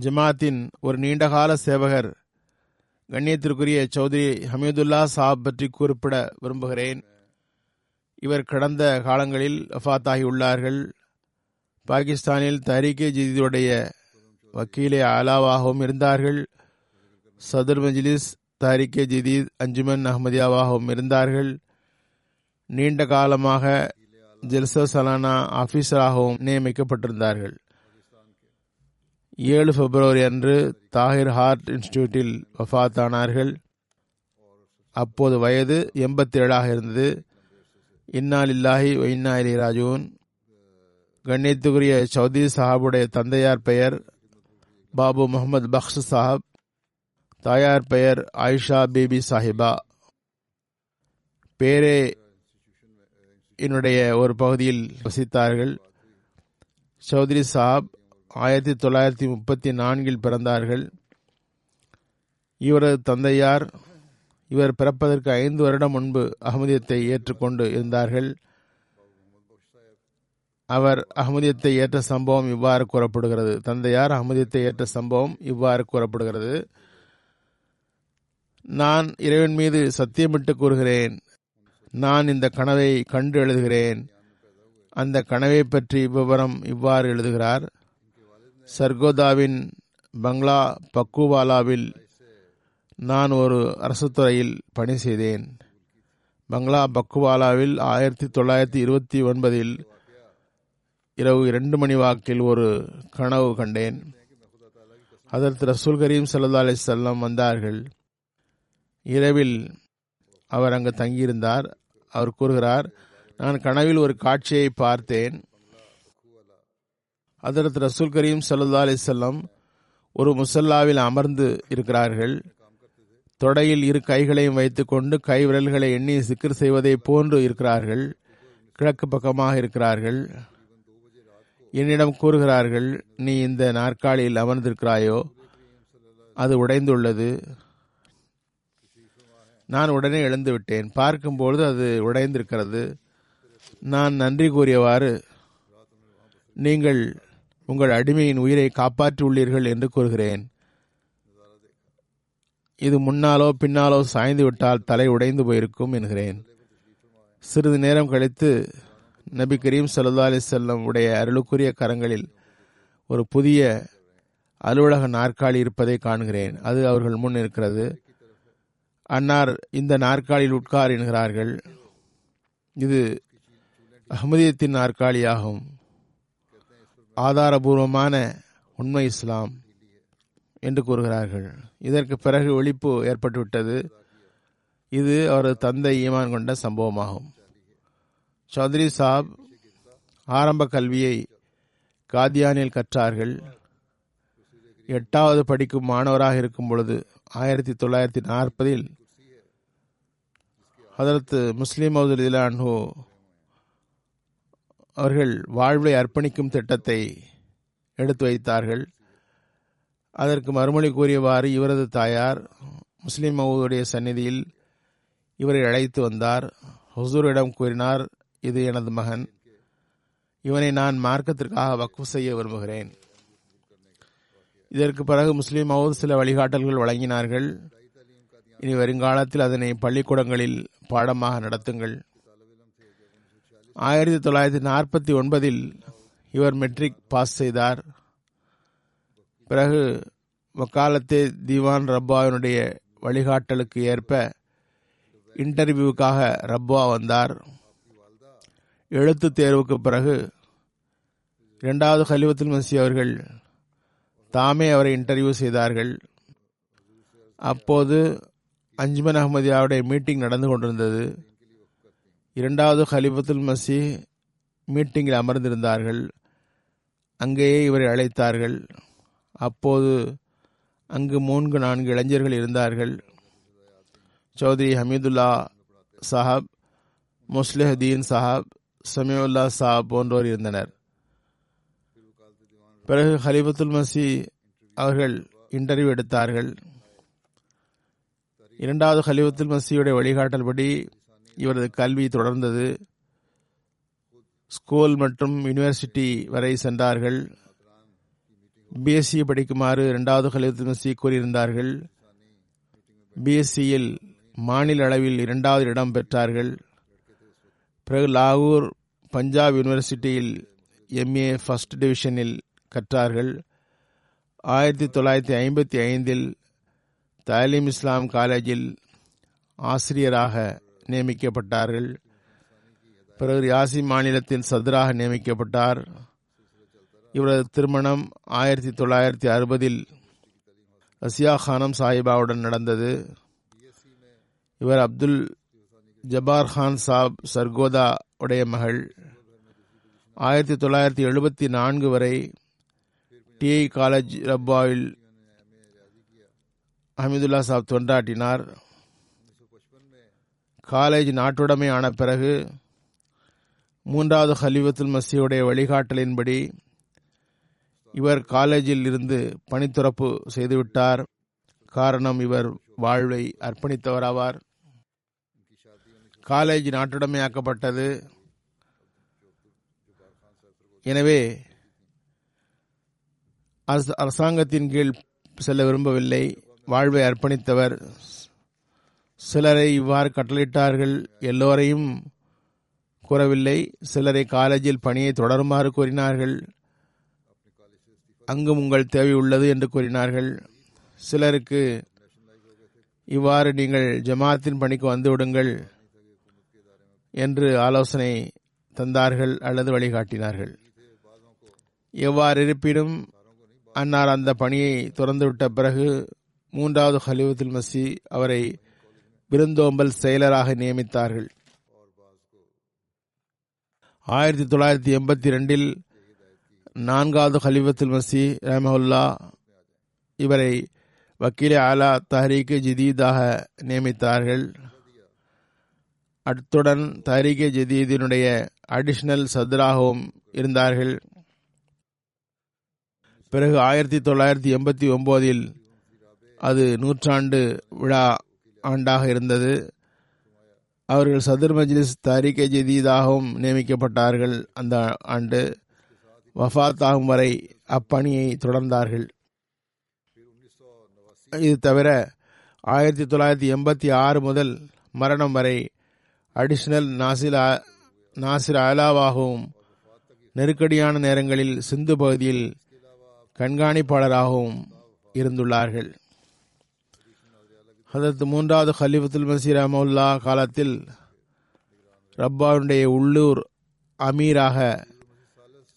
ஜமாத்தின் ஒரு நீண்டகால சேவகர் கண்ணியத்திற்குரிய சௌத்ரி ஹமீதுல்லா சாப் பற்றி குறிப்பிட விரும்புகிறேன். இவர் கடந்த காலங்களில் வஃத்தாகியுள்ளார்கள். பாகிஸ்தானில் தஹரீகே ஜிதியுடைய வக்கீலே ஆலாவாகவும் இருந்தார்கள். சதுர் மஜ்லிஸ் தாரிகே ஜதீத் அஞ்சுமன் அஹமதியாவாகவும் இருந்தார்கள். நீண்ட காலமாக ஜெல்சோ சலானா ஆபீசராகவும் நியமிக்கப்பட்டிருந்தார்கள். ஏழு பிப்ரவரி அன்று தாகிர் ஹார்ட் இன்ஸ்டியூட்டில் வஃத்தானார்கள். அப்போது வயது எண்பத்தி ஏழாக இருந்தது இன்னால் இல்லாஹி இலி ராஜூன். கண்ணியத்துக்குரிய சௌதி சாஹாபுடைய தந்தையார் பெயர் பாபு முகமது பக்ஷ் சாஹப். தாயார் பெயர் ஆயிஷா பேபி சாஹிபா. பேரே என்னுடைய ஒரு பகுதியில் வசித்தார்கள். சௌத்ரி சாப் ஆயிரத்தி தொள்ளாயிரத்தி முப்பத்தி நான்கில் பிறந்தார்கள். இவரது தந்தையார் இவர் பிறப்பதற்கு ஐந்து வருடம் முன்பு அகமதியத்தை ஏற்றுக்கொண்டு இருந்தார்கள். அவர் அகமதியத்தை ஏற்ற சம்பவம் இவ்வாறு கூறப்படுகிறது. தந்தையார் அகமதியத்தை ஏற்ற சம்பவம் இவ்வாறு கூறப்படுகிறது. நான் இறைவன் மீது சத்தியமிட்டு கூறுகிறேன். நான் இந்த கனவை கண்டு எழுதுகிறேன். அந்த கனவை பற்றி விவரம் இவ்வாறு எழுதுகிறார். சர்கோதாவின் பங்களா பக்குவாலாவில் நான் ஒரு அரசு துறையில் பணி செய்தேன். பங்களா பக்குவாலாவில் ஆயிரத்தி தொள்ளாயிரத்தி இருபத்தி ஒன்பதில் இரவு இரண்டு மணி வாக்கில் ஒரு கனவு கண்டேன். அதற்கு ரசூல் கரீம் சல்லா அலி செல்லம் வந்தார்கள். இரவில் அவர் அங்கு தங்கியிருந்தார். அவர் கூறுகிறார் நான் கனவில் ஒரு காட்சியை பார்த்தேன். அதரத் ரசூல் கரீம் சல்லா அலிசல்லாம் ஒரு முசல்லாவில் அமர்ந்து இருக்கிறார்கள். தொடையில் இரு கைகளையும் வைத்துக்கொண்டு கை விரல்களை எண்ணி சிக்கர் செய்வதை போன்று இருக்கிறார்கள். கிழக்கு பக்கமாக இருக்கிறார்கள். என்னிடம் கூறுகிறார்கள் நீ இந்த நாற்காலியில் அமர்ந்திருக்கிறாயோ? அது உடைந்துள்ளது. நான் உடனே எழுந்துவிட்டேன். பார்க்கும்பொழுது அது உடைந்திருக்கிறது. நான் நன்றி கூறியவாறு நீங்கள் உங்கள் அடிமையின் உயிரை காப்பாற்றியுள்ளீர்கள் என்று கூறுகிறேன். இது முன்னாலோ பின்னாலோ சாய்ந்து விட்டால் தலை உடைந்து போயிருக்கும் என்கிறேன். சிறிது நேரம் கழித்து நபி கரீம் சல்லா அலி செல்லம் உடைய அருளுக்குரிய கரங்களில் ஒரு புதிய அலுவலக நாற்காலி இருப்பதை காண்கிறேன். அது அவர்கள் முன் இருக்கிறது. அன்னார் இந்த நாற்காலியில் உட்கார் என்கிறார்கள். இது அகமதியத்தின் நாற்காலியாகும். ஆதாரபூர்வமான உண்மை இஸ்லாம் என்று கூறுகிறார்கள். இதற்கு பிறகு ஒழிப்பு ஏற்பட்டுவிட்டது. இது அவரது தந்தை ஈமான் கொண்ட சம்பவமாகும். சௌத்ரி சாப் ஆரம்ப கல்வியை காதியானில் கற்றார்கள். எட்டாவது படிக்கும் மாணவராக இருக்கும் பொழுது ஆயிரத்தி தொள்ளாயிரத்தி நாற்பதில் அதற்கு முஸ்லீம் அப்துல்லான்ஹூ அவர்கள் வாழ்வை அர்ப்பணிக்கும் திட்டத்தை எடுத்து வைத்தார்கள். அதற்கு மறுமொழி கூறியவாறு இவரது தாயார் முஸ்லிம் மவுதுடைய சந்நிதியில் இவரை அழைத்து வந்தார். ஹுசூரிடம் கூறினார் இது எனது மகன். இவனை நான் மார்க்கத்திற்காக வக்கு செய்ய விரும்புகிறேன். இதற்கு பிறகு முஸ்லிம் மவுத் சில வழிகாட்டல்கள் வழங்கினார்கள். இனி வருங்காலத்தில் அதனை பள்ளிக்கூடங்களில் பாடமாக நடத்துங்கள். ஆயிரத்தி தொள்ளாயிரத்தி நாற்பத்தி ஒன்பதில் இவர் மெட்ரிக் பாஸ் செய்தார். பிறகு வக்காலத்தே திவான் ரப்பாவினுடைய வழிகாட்டலுக்கு ஏற்ப இன்டர்வியூவுக்காக ரப்பா வந்தார். எழுத்து தேர்வுக்கு பிறகு இரண்டாவது ஹலிவத்துல் மசி அவர்கள் தாமே அவரை இன்டர்வியூ செய்தார்கள். அப்போது அஞ்சுமன் அகமதியாவுடைய மீட்டிங் நடந்து கொண்டிருந்தது. இரண்டாவது ஹலிபத்துல் மசி மீட்டிங்கில் அமர்ந்திருந்தார்கள். அங்கேயே இவரை அழைத்தார்கள். அப்போது அங்கு மூன்று நான்கு இளைஞர்கள் இருந்தார்கள். சௌத்ரி ஹமீதுல்லா சாஹப் முஸ்லிஹதீன் சாஹாப் சமியுல்லா சாப் போன்றோர் இருந்தனர். பிறகு ஹலிபத்துல் மசி அவர்கள் இன்டர்வியூ எடுத்தார்கள். இரண்டாவது ஹலிபத்துல் மசியுடைய வழிகாட்டல்படி இவரது கல்வி தொடர்ந்தது. ஸ்கூல் மற்றும் யூனிவர்சிட்டி வரை சென்றார்கள். பிஎஸ்சி படிக்குமாறு இரண்டாவது ஹலிஃபத்துல் மசி கூறியிருந்தார்கள். பிஎஸ்சியில் மாநில அளவில் இரண்டாவது இடம் பெற்றார்கள். பிறகு லாகூர் பஞ்சாப் யூனிவர்சிட்டியில் எம்ஏ ஃபர்ஸ்ட் டிவிஷனில் கற்றார்கள். ஆயிரத்தி தொள்ளாயிரத்தி ஐம்பத்தி ஐந்தில் தாலீம் இஸ்லாம் காலேஜில் ஆசிரியராக நியமிக்கப்பட்டார்கள். பிறகு யாசி மாநிலத்தின் சதராக நியமிக்கப்பட்டார். இவரது திருமணம் ஆயிரத்தி தொள்ளாயிரத்தி அறுபதில் ரசியா கானம் சாஹிபாவுடன் நடந்தது. இவர் அப்துல் ஜபார் கான் சாப் சர்கோதா உடைய மகள். ஆயிரத்தி தொள்ளாயிரத்தி எழுபத்தி நான்கு வரை டிஐ காலேஜ் ரப்பாவில் ஹமீதுல்லா சாப் தொண்டாட்டினார் காலேஜ் நாட்டுடைமை ஆன பிறகு மூன்றாவது ஹலிவத்துல் மசியுடைய வழிகாட்டலின்படி இவர் காலேஜில் இருந்து பணித்துறப்பு செய்துவிட்டார். காரணம் இவர் வாழ்வை அர்ப்பணித்தவராவார். காலேஜ் நாட்டுடைமையாக்கப்பட்டது. எனவே அரசாங்கத்தின் கீழ் செல்ல விரும்பவில்லை. வாழ்வை அர்ப்பணித்தவர் சிலரை இவ்வாறு கட்டளையிட்டார்கள். எல்லோரையும் கூறவில்லை. சிலரை காலேஜில் பணியை தொடருமாறு கூறினார்கள். அங்கும் உங்கள் தேவை உள்ளது என்று கூறினார்கள். சிலருக்கு இவ்வாறு நீங்கள் ஜமாத்தின் பணிக்கு வந்துவிடுங்கள் என்று ஆலோசனை தந்தார்கள் அல்லது வழிகாட்டினார்கள். எவ்வாறு இருப்பினும் அன்னார் அந்த பணியை துறந்துவிட்ட பிறகு மூன்றாவது ஹலிவத்துல் மசி அவரை விருந்தோம்பல் செயலராக நியமித்தார்கள். ஆயிரத்தி தொள்ளாயிரத்தி எண்பத்தி ரெண்டில் நான்காவது ஹலிஃபத்துல் மசி ரஹமஹுல்லா இவரை வக்கீலே ஆலா தஹரீக்கு ஜதீதாக நியமித்தார்கள். அத்துடன் தஹரீகே ஜதீதினுடைய அடிஷனல் சத்ராகவும் இருந்தார்கள். பிறகு ஆயிரத்தி தொள்ளாயிரத்தி எண்பத்தி ஒன்பதில் அது நூற்றாண்டு விழா ஆண்டாக இருந்தது. அவர்கள் சதுர் மஜ்லிஸ் தாரிகே ஜதீதாகவும் நியமிக்கப்பட்டார்கள் அந்த ஆண்டு. வஃத்தாகும் வரை அப்பணியை தொடர்ந்தார்கள். இது தவிர ஆயிரத்தி தொள்ளாயிரத்தி எண்பத்தி ஆறு முதல் மரணம் வரை அடிஷனல் நாசில் நாசிர் அலாவாகவும் நெருக்கடியான நேரங்களில் சிந்து பகுதியில் கண்காணிப்பாளராகவும் இருந்துள்ளார்கள். அதற்கு மூன்றாவது ஹலிஃபத்துல் மசீர் அஹமுல்லா காலத்தில் ரப்பாவுடைய உள்ளூர் அமீராக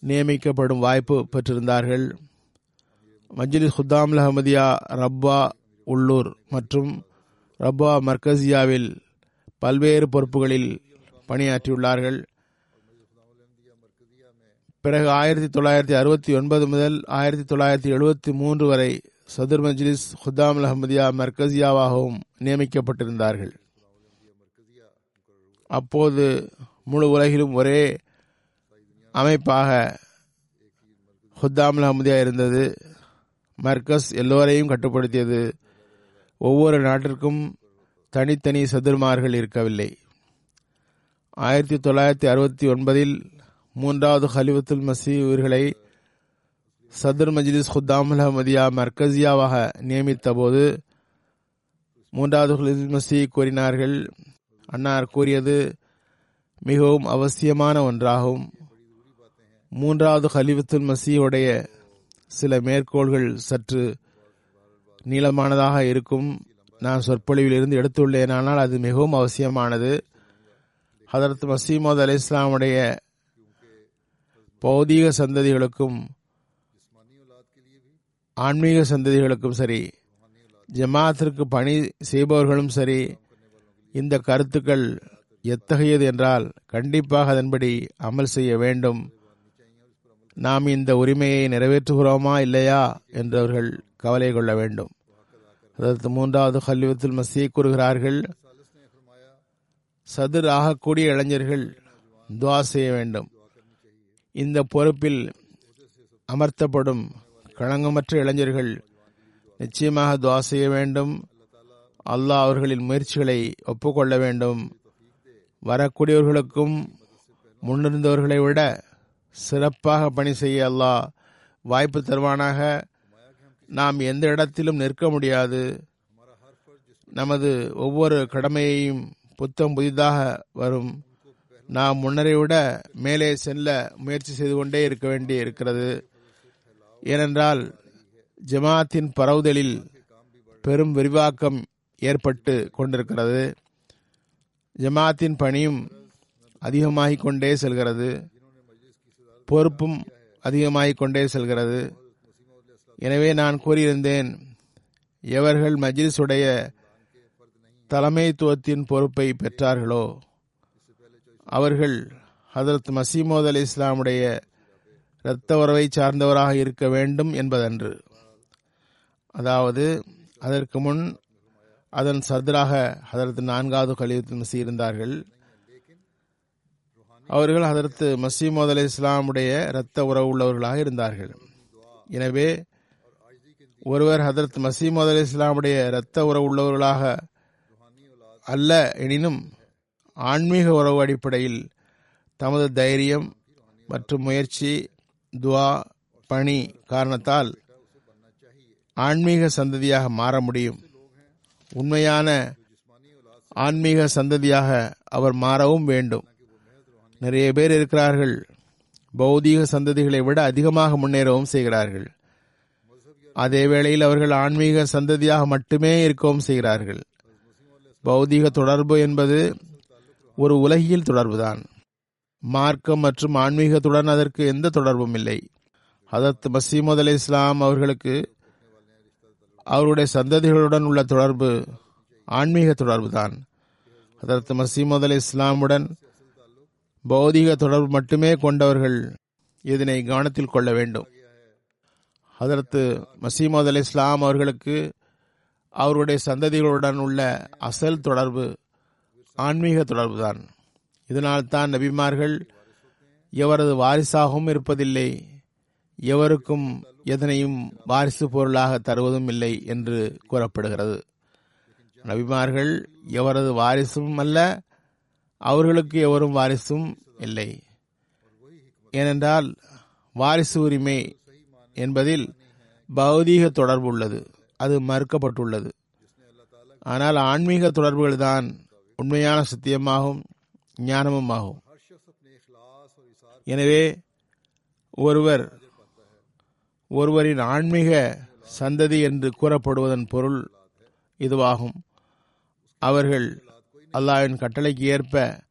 நியமிக்கப்படும் வாய்ப்பு பெற்றிருந்தார்கள். மஜ்லிஸ் ஹுத்தாம் அஹமதியா ரப்பா உள்ளூர் மற்றும் ரப்பா மர்கசியாவில் பல்வேறு பொறுப்புகளில் பணியாற்றியுள்ளார்கள். பிறகு ஆயிரத்தி தொள்ளாயிரத்தி அறுபத்தி ஒன்பது முதல் ஆயிரத்தி தொள்ளாயிரத்தி எழுபத்தி மூன்று வரை சதுர் மஜ்லிஸ் ஹுதாம் அஹமதியா மர்கசியாவாகவும் நியமிக்கப்பட்டிருந்தார்கள். அப்போது முழு உலகிலும் ஒரே அமைப்பாக ஹுத்தாம் அஹமதியா இருந்தது. மர்கஸ் எல்லோரையும் கட்டுப்படுத்தியது. ஒவ்வொரு நாட்டிற்கும் தனித்தனி சதுர்மார்கள் இருக்கவில்லை. ஆயிரத்தி தொள்ளாயிரத்தி அறுபத்தி ஒன்பதில் மூன்றாவது ஹலிவத்துல் மசி உயிர்களை சதுர் மஜ்லிஸ் குத்தாமுல் அஹமதியா மர்கசியாவாக நியமித்த போது மூன்றாவது ஹலிஃபுல் மசி கூறினார்கள் அன்னார் கூறியது மிகவும் அவசியமான ஒன்றாகும். மூன்றாவது ஹலிஃபத்துல் மசியுடைய சில மேற்கோள்கள் சற்று நீளமானதாக இருக்கும். நான் சொற்பொழிவில் இருந்து எடுத்துள்ளேன் ஆனால் அது மிகவும் அவசியமானது. ஹதரத் மசீமது அலி இஸ்லாமுடைய பௌதீக சந்ததிகளுக்கும் ஆன்மீக சந்ததிகளுக்கும் சரி ஜமாத்திற்கு பணி செய்பவர்களும் சரி இந்த கருத்துக்கள் எத்தகையது என்றால் கண்டிப்பாக அதன்படி அமல் செய்ய வேண்டும். நாம் இந்த உரிமையை நிறைவேற்றுகிறோமா இல்லையா என்றவர்கள் கவலை கொள்ள வேண்டும். அதற்கு மூன்றாவது கல்வியத்தில் மசியை கூறுகிறார்கள் சதுர் ஆகக்கூடிய இளைஞர்கள் துவா செய்ய வேண்டும். இந்த பொறுப்பில் அமர்த்தப்படும் களங்கமற்ற இளைஞர்கள் நிச்சயமாக துவா செய்ய வேண்டும். அல்லாஹ் அவர்களின் முயற்சிகளை ஒப்புக்கொள்ள வேண்டும். வரக்கூடியவர்களுக்கும் முன்னிருந்தவர்களை விட சிறப்பாக பணி செய்ய அல்லாஹ் வாய்ப்பு தருவானாக. நாம் எந்த இடத்திலும் நிற்க முடியாது. நமது ஒவ்வொரு கடமையையும் புத்தம் புதிதாக வரும். நாம் முன்னரை விட மேலே செல்ல முயற்சி செய்து கொண்டே இருக்க வேண்டி இருக்கிறது ஏனென்றால் ஜமாத்தின் பரவுதலில் பெரும் விரிவாக்கம் ஏற்பட்டு கொண்டிருக்கிறது. ஜமாத்தின் பணியும் அதிகமாகிக் கொண்டே செல்கிறது. பொறுப்பும் அதிகமாகிக் கொண்டே செல்கிறது. எனவே நான் கூறியிருந்தேன் எவர்கள் மஜ்லிஸுடைய தலைமைத்துவத்தின் பொறுப்பை பெற்றார்களோ அவர்கள் ஹதரத் மசீமோத் அலி இஸ்லாமுடைய இரத்த உறவை சார்ந்தவராக இருக்க வேண்டும் என்பதன்று. அதாவது அதற்கு முன் அதன் சர்தராக அதற்கு நான்காவது கலியத்து மசி இருந்தார்கள். அவர்கள் அதற்கு மசீமோத் அலி இஸ்லாமுடைய இரத்த உறவு உள்ளவர்களாக இருந்தார்கள். எனவே ஒருவர் ஹதரத் மசீமோத் அலி இஸ்லாமுடைய இரத்த உறவு உள்ளவர்களாக அல்ல எனினும் ஆன்மீக உறவு அடிப்படையில் தமது தைரியம் மற்றும் முயற்சி துவா பணி காரணத்தால் ஆன்மீக சந்ததியாக மாற முடியும். உண்மையான ஆன்மீக சந்ததியாக அவர் மாறவும் வேண்டும். நிறைய பேர் இருக்கிறார்கள். பௌதீக சந்ததிகளை விட அதிகமாக முன்னேறவும் செய்கிறார்கள். அதே வேளையில் அவர்கள் ஆன்மீக சந்ததியாக மட்டுமே இருக்கவும் செய்கிறார்கள். பௌதீக தொடர்பு என்பது ஒரு உலகியல் தொடர்புதான். மார்க்கம் மற்றும் ஆன்மீகத்துடன் அதற்கு எந்த தொடர்பும் இல்லை. ஹதத் மசீமது அலி இஸ்லாம் அவர்களுக்கு அவருடைய சந்ததிகளுடன் உள்ள தொடர்பு ஆன்மீக தொடர்பு தான். ஹதரத் மசீமது அலி இஸ்லாமுடன் பௌதீக தொடர்பு மட்டுமே கொண்டவர்கள் இதனை கவனத்தில் கொள்ள வேண்டும். ஹதரத்து மசீமது அலி இஸ்லாம் அவர்களுக்கு அவருடைய சந்ததிகளுடன் உள்ள அசல் தொடர்பு ஆன்மீக தொடர்புதான் இதனால்தான் நபிமார்கள் எவரது வாரிசாகவும் இருப்பதில்லை எவருக்கும் எதனையும் வாரிசு பொருளாக தருவதும் இல்லை என்று கூறப்படுகிறது. நபிமார்கள் எவரது வாரிசும் அல்ல அவர்களுக்கு எவரும் வாரிசும் இல்லை. ஏனென்றால் வாரிசு உரிமை என்பதில் பௌதீக தொடர்பு உள்ளது அது மறுக்கப்பட்டுள்ளது. ஆனால் ஆன்மீக தொடர்புகள் தான் உண்மையான சத்தியமாகும் ஞானமும் ஆகும் எனவே ஒருவர் ஒருவரின் ஆன்மீக சந்ததி என்று கூறப்படுவதன் பொருள் இதுவாகும். அவர்கள் அல்லாவின் கட்டளைக்கு ஏற்ப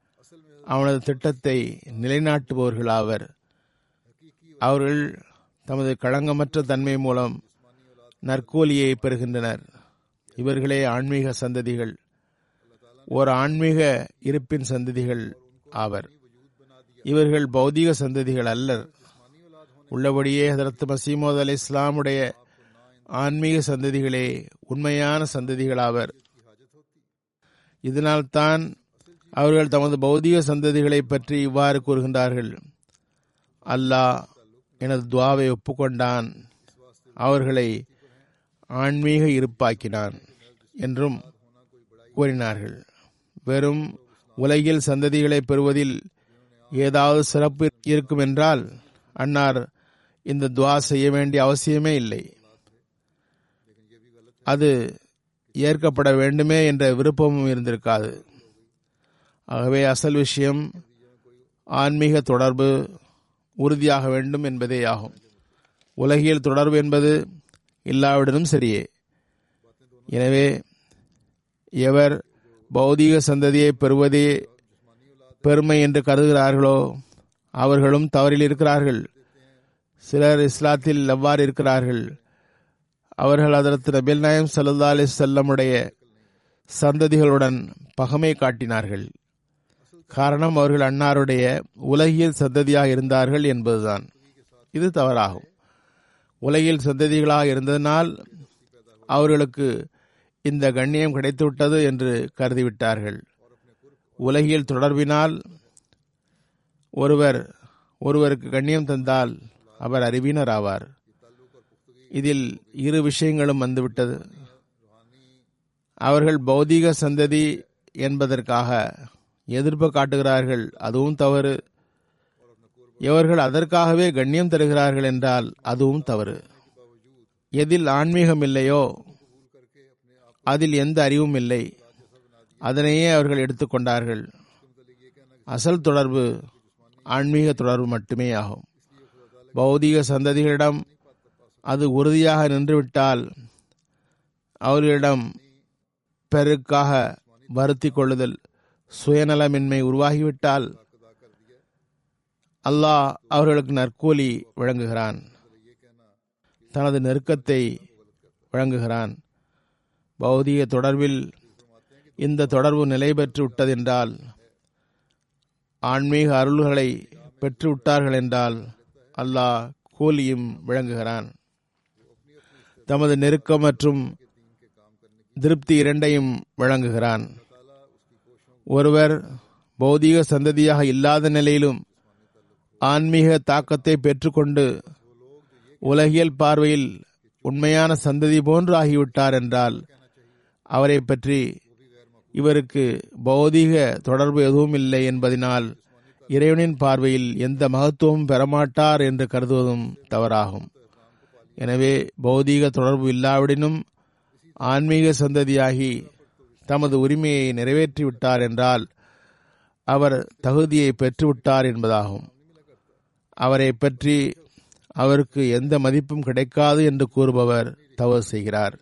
அவனது திட்டத்தை நிலைநாட்டுபவர்கள் ஆவர் அவர்கள் தமது களங்கமற்ற தன்மை மூலம் நற்கூலியை பெறுகின்றனர். இவர்களே ஆன்மீக சந்ததிகள். ஓர் ஆன்மீக இருப்பின் சந்ததிகள் ஆவர். இவர்கள் பௌதீக சந்ததிகள் அல்லர். உள்ளபடியே ஹதரத் மசீமோத் அலி இஸ்லாமுடைய ஆன்மீக சந்ததிகளே உண்மையான சந்ததிகளாவர் இதனால் தான் அவர்கள் தமது பௌதீக சந்ததிகளை பற்றி இவ்வாறு கூறுகின்றார்கள். அல்லாஹ் எனது துவாவை ஒப்புக்கொண்டான். அவர்களை ஆன்மீக இருப்பாக்கினான் என்றும் கூறினார்கள். வெறும் உலகில் சந்ததிகளை பெறுவதில் ஏதாவது சிறப்பு இருக்கும் என்றால் அன்னார் இந்த துவா செய்ய வேண்டிய அவசியமே இல்லை. அது ஏற்கப்பட வேண்டுமே என்ற விருப்பமும் இருந்திருக்காது. ஆகவே அசல் விஷயம் ஆன்மீக தொடர்பு உறுதியாக வேண்டும் என்பதே ஆகும். உலகியல் தொடர்பு என்பது இல்லாவிடனும் சரியே. எனவே எவர் பௌதீக சந்ததியை பெறுவதே பெருமை என்று கருதுகிறார்களோ? அவர்களும் தவறில் இருக்கிறார்கள். சிலர் இஸ்லாத்தில் எவ்வாறு இருக்கிறார்கள். அவர்கள் அதற்கு நபில் நாயம் சல்லா அலி செல்லமுடைய சந்ததிகளுடன் பகமை காட்டினார்கள். காரணம் அவர்கள் அன்னாருடைய உலகியல் சந்ததியாக இருந்தார்கள் என்பதுதான். இது தவறாகும். உலகில் சந்ததிகளாக இருந்ததனால் அவர்களுக்கு இந்த கண்ணியம் கிடைத்துவிட்டது என்று கருதிவிட்டார்கள். உலகியல் தொடர்பினால் ஒருவர் ஒருவருக்கு கண்ணியம் தந்தால் அவர் அறிவினர் ஆவார். இதில் இரு விஷயங்களும் வந்துவிட்டது. அவர்கள் பௌதீக சந்ததி என்பதற்காக எதிர்ப்பு காட்டுகிறார்கள் அதுவும் தவறு. இவர்கள் அதற்காகவே கண்ணியம் தருகிறார்கள் என்றால் அதுவும் தவறு. எதில் ஆன்மீகம் இல்லையோ அதில் எந்த அறிவும் இல்லை. அதனையே அவர்கள் எடுத்துக்கொண்டார்கள். அசல் தொடர்பு ஆன்மீக தொடர்பு மட்டுமே ஆகும். பௌதீக சந்ததிகளிடம் அது உறுதியாக நின்றுவிட்டால் அவர்களிடம் பெருக்காக வருத்தி கொள்ளுதல் சுயநலமின்மை உருவாகிவிட்டால் அல்லாஹ் அவர்களுக்கு நற்கூலி வழங்குகிறான். தனது நெருக்கத்தை வழங்குகிறான். பௌதிக தொடர்பில் இந்த தொடர்பு நிலை பெற்று விட்டதென்றால் ஆன்மீக அருள்களை பெற்று விட்டார்கள் என்றால் அல்லாஹ் கூலியும் விளங்குகிறான். தமது நெருக்கம் மற்றும் திருப்தி இரண்டையும் வழங்குகிறான் ஒருவர் பௌதீக சந்ததியாக இல்லாத நிலையிலும் ஆன்மீக தாக்கத்தை பெற்றுக்கொண்டு உலகியல் பார்வையில் உண்மையான சந்ததி போன்று ஆகிவிட்டார் என்றால் அவரை பற்றி இவருக்கு பௌதீக தொடர்பு எதுவும் இல்லை என்பதனால் இறைவனின் பார்வையில் எந்த மகத்துவமும் பெறமாட்டார் என்று கருதுவதும் தவறாகும். எனவே பௌதீக தொடர்பு இல்லாவிடனும் ஆன்மீக சந்ததியாகி தமது உரிமையை நிறைவேற்றிவிட்டார் என்றால் அவர் தகுதியை பெற்றுவிட்டார் என்பதாகும். அவரை பற்றி அவருக்கு எந்த மதிப்பும் கிடைக்காது என்று கூறுபவர் தவறு செய்கிறார்.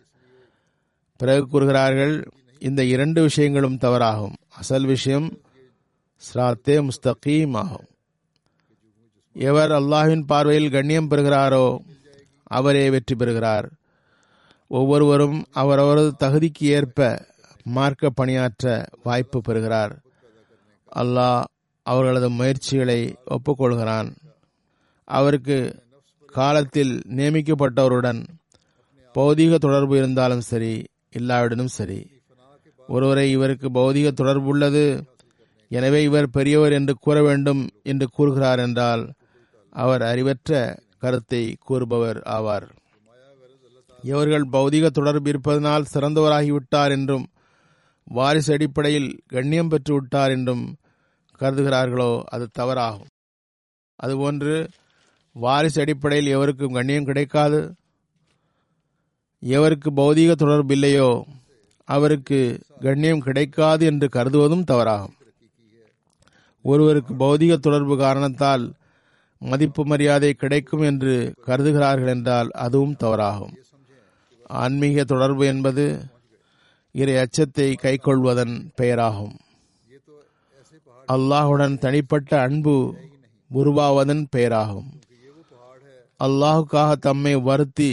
பிறகு கூறுகிறார்கள் இந்த இரண்டு விஷயங்களும் தவறாகும். அசல் விஷயம் ஸ்ராத்தே முஸ்தகீம் ஆகும் எவர் அல்லாஹின் பார்வையில் கண்ணியம் பெறுகிறாரோ அவரே வெற்றி பெறுகிறார். ஒவ்வொருவரும் அவரவரது தகுதிக்கு ஏற்ப மார்க்க பணியாற்ற வாய்ப்பு பெறுகிறார். அல்லாஹ் அவர்களது முயற்சிகளை ஒப்புக்கொள்கிறான். அவருக்கு காலத்தில் நியமிக்கப்பட்டவருடன் பௌதீக தொடர்பு இருந்தாலும் சரி இல்லாவிடனும் சரி. ஒருவரை இவருக்கு பௌதீக தொடர்பு உள்ளது எனவே இவர் பெரியவர் என்று கூற வேண்டும் என்று கூறுகிறார் என்றால் அவர் அறிவற்ற கருத்தை கூறுபவர் ஆவார். இவர்கள் பௌதிக தொடர்பு இருப்பதனால் சிறந்தவராகிவிட்டார் என்றும் வாரிசு அடிப்படையில் கண்ணியம் பெற்று விட்டார் என்றும் கருதுகிறார்களோ அது தவறாகும். அதுபோன்று வாரிசு அடிப்படையில் எவருக்கும் கண்ணியம் கிடைக்காது. எவருக்கு பௌதீக தொடர்பு இல்லையோ அவருக்கு கண்ணியம் கிடைக்காது என்று கருதுவதும் தவறாகும். ஒருவருக்கு பௌதீக தொடர்பு காரணத்தால் மதிப்பு மரியாதை கிடைக்கும் என்று கருதுகிறார்கள் என்றால் அதுவும் தவறாகும். ஆன்மீக தொடர்பு என்பது இறை அச்சத்தை கைக்கொள்வதன் பெயராகும். அல்லாஹுடன் தனிப்பட்ட அன்பு உருவாவதன் பெயராகும். அல்லாஹுக்காக தம்மை வருத்தி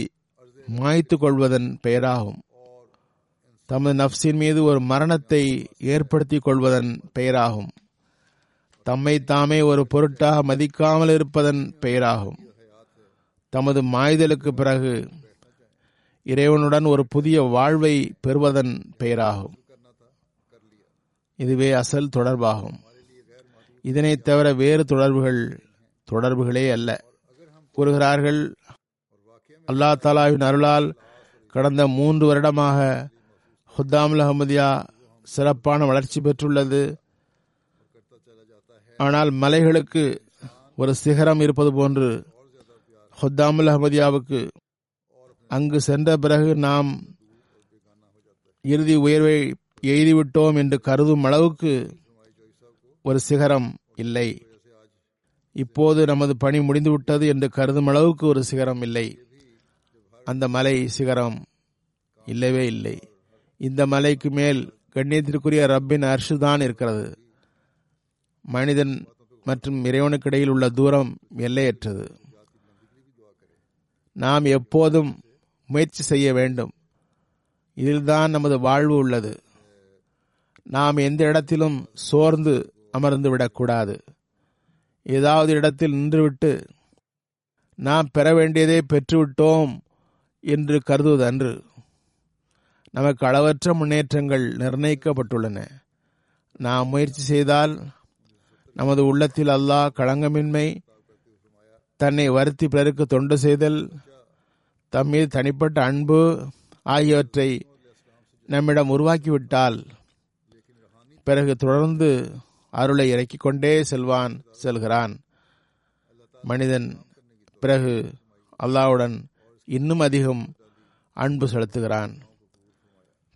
மாய்த்து கொள்வதன் பெயராகும். தமது நப்சின் மீது ஒரு மரணத்தை ஏற்படுத்திக் கொள்வதன் பெயராகும். தம்மை தாமே ஒரு பொருட்டாக மதிக்காமல் இருப்பதன் பெயராகும். தமது மாய்தலுக்கு பிறகு இறைவனுடன் ஒரு புதிய வாழ்வை பெறுவதன் பெயராகும். இதுவே அசல் தொடர்பாகும். இதனைத் தவிர வேறு தொடர்புகள் தொடர்புகளே அல்ல. கூறுகிறார்கள் அல்லா தாலாவின் அருளால் கடந்த மூன்று வருடமாக ஹுத்தாமுல் அஹமதியா சிறப்பான வளர்ச்சி பெற்றுள்ளது. ஆனால் மலைகளுக்கு ஒரு சிகரம் இருப்பது போன்று ஹுத்தாமுல் அஹமதியாவுக்கு அங்கு சென்ற பிறகு நாம் இறுதி உயர்வை எய்திவிட்டோம் என்று கருதும் அளவுக்கு ஒரு சிகரம் இல்லை. இப்போது நமது பணி முடிந்துவிட்டது என்று கருதும் அளவுக்கு ஒரு சிகரம் இல்லை. அந்த மலை சிகரம். இல்லவே இல்லை. இந்த மலைக்கு மேல் கண்ணியத்திற்குரிய ரப்பின் அர்ஷு தான் இருக்கிறது. மனிதன் மற்றும் இறைவனுக்கு இடையில் உள்ள தூரம் எல்லையற்றது. நாம் எப்போதும் முயற்சி செய்ய வேண்டும். இதில்தான் நமது வாழ்வு உள்ளது. நாம் எந்த இடத்திலும் சோர்ந்து அமர்ந்து விடக்கூடாது. ஏதாவது இடத்தில் நின்றுவிட்டு நாம் பெற வேண்டியதை பெற்றுவிட்டோம் என்று கருதுவதன்று நமக்கு அளவற்ற முன்னேற்றங்கள் நிர்ணயிக்கப்பட்டுள்ளன. நாம் முயற்சி செய்தால் நமது உள்ளத்தில் அல்லாஹ் களங்கமின்மை தன்னை வருத்தி பிறருக்கு தொண்டு செய்தல் தம் மீது தனிப்பட்ட அன்பு ஆகியவற்றை நம்மிடம் உருவாக்கிவிட்டால் பிறகு தொடர்ந்து அருளை இறக்கிக் கொண்டே செல்வான் செல்கிறான். மனிதன் பிறகு அல்லாவுடன் இன்னும் அதிகம் அன்பு செலுத்துகிறான்.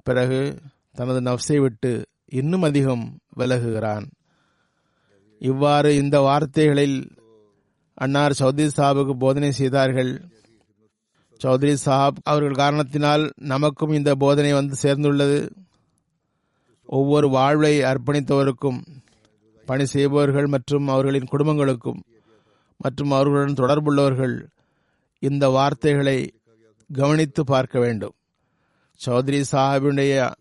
பிறகு தனது நப்சை விட்டு இன்னும் அதிகம் விலகுகிறான். இவ்வாறு இந்த வார்த்தைகளில் அன்னார் சௌத்ரி சாஹாபுக்கு போதனை செய்தார்கள். சௌத்ரி சாஹாப் அவர்கள் காரணத்தினால் நமக்கும் இந்த போதனை வந்து சேர்ந்துள்ளது. ஒவ்வொரு வாழ்வை அர்ப்பணித்தவருக்கும் பணி செய்பவர்கள் மற்றும் அவர்களின் குடும்பங்களுக்கும் மற்றும் அவர்களுடன் தொடர்புள்ளவர்கள் இந்த வார்த்தைகளை கவனித்து பார்க்க வேண்டும். சௌத்ரி சாஹிபுடைய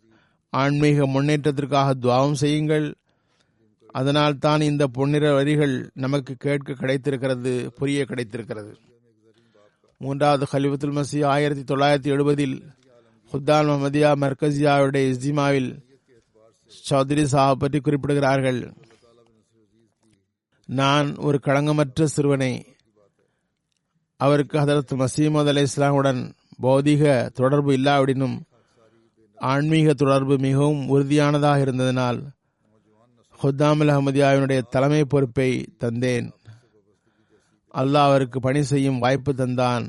ஆன்மீக முன்னேற்றத்திற்காக துவாவம் செய்யுங்கள். அதனால் தான் இந்த பொன்னிற வரிகள் நமக்கு கேட்க கிடைத்திருக்கிறது புரிய கிடைத்திருக்கிறது. மூன்றாவது ஹலிஃபத்துல் மசி ஆயிரத்தி தொள்ளாயிரத்தி எழுபதில் ஹுத்தான் மஹமதியா மர்கசியாவுடைய இஸ்திமாவில் சௌத்ரி சாஹப் பற்றி குறிப்பிடுகிறார்கள். நான் ஒரு களங்கமற்ற சிறுவனை அவருக்கு ஹதரத் மசீமது அலி இஸ்லாமுடன் பௌதிக தொடர்பு இல்லாவிடனும் ஆன்மீக தொடர்பு மிகவும் உறுதியானதாக இருந்ததனால் ஹுத்தாமில் அஹமதியாவினுடைய தலைமை பொறுப்பை தந்தேன். அல்லாஹ் அவருக்கு பணி செய்யும் வாய்ப்பு தந்தான்.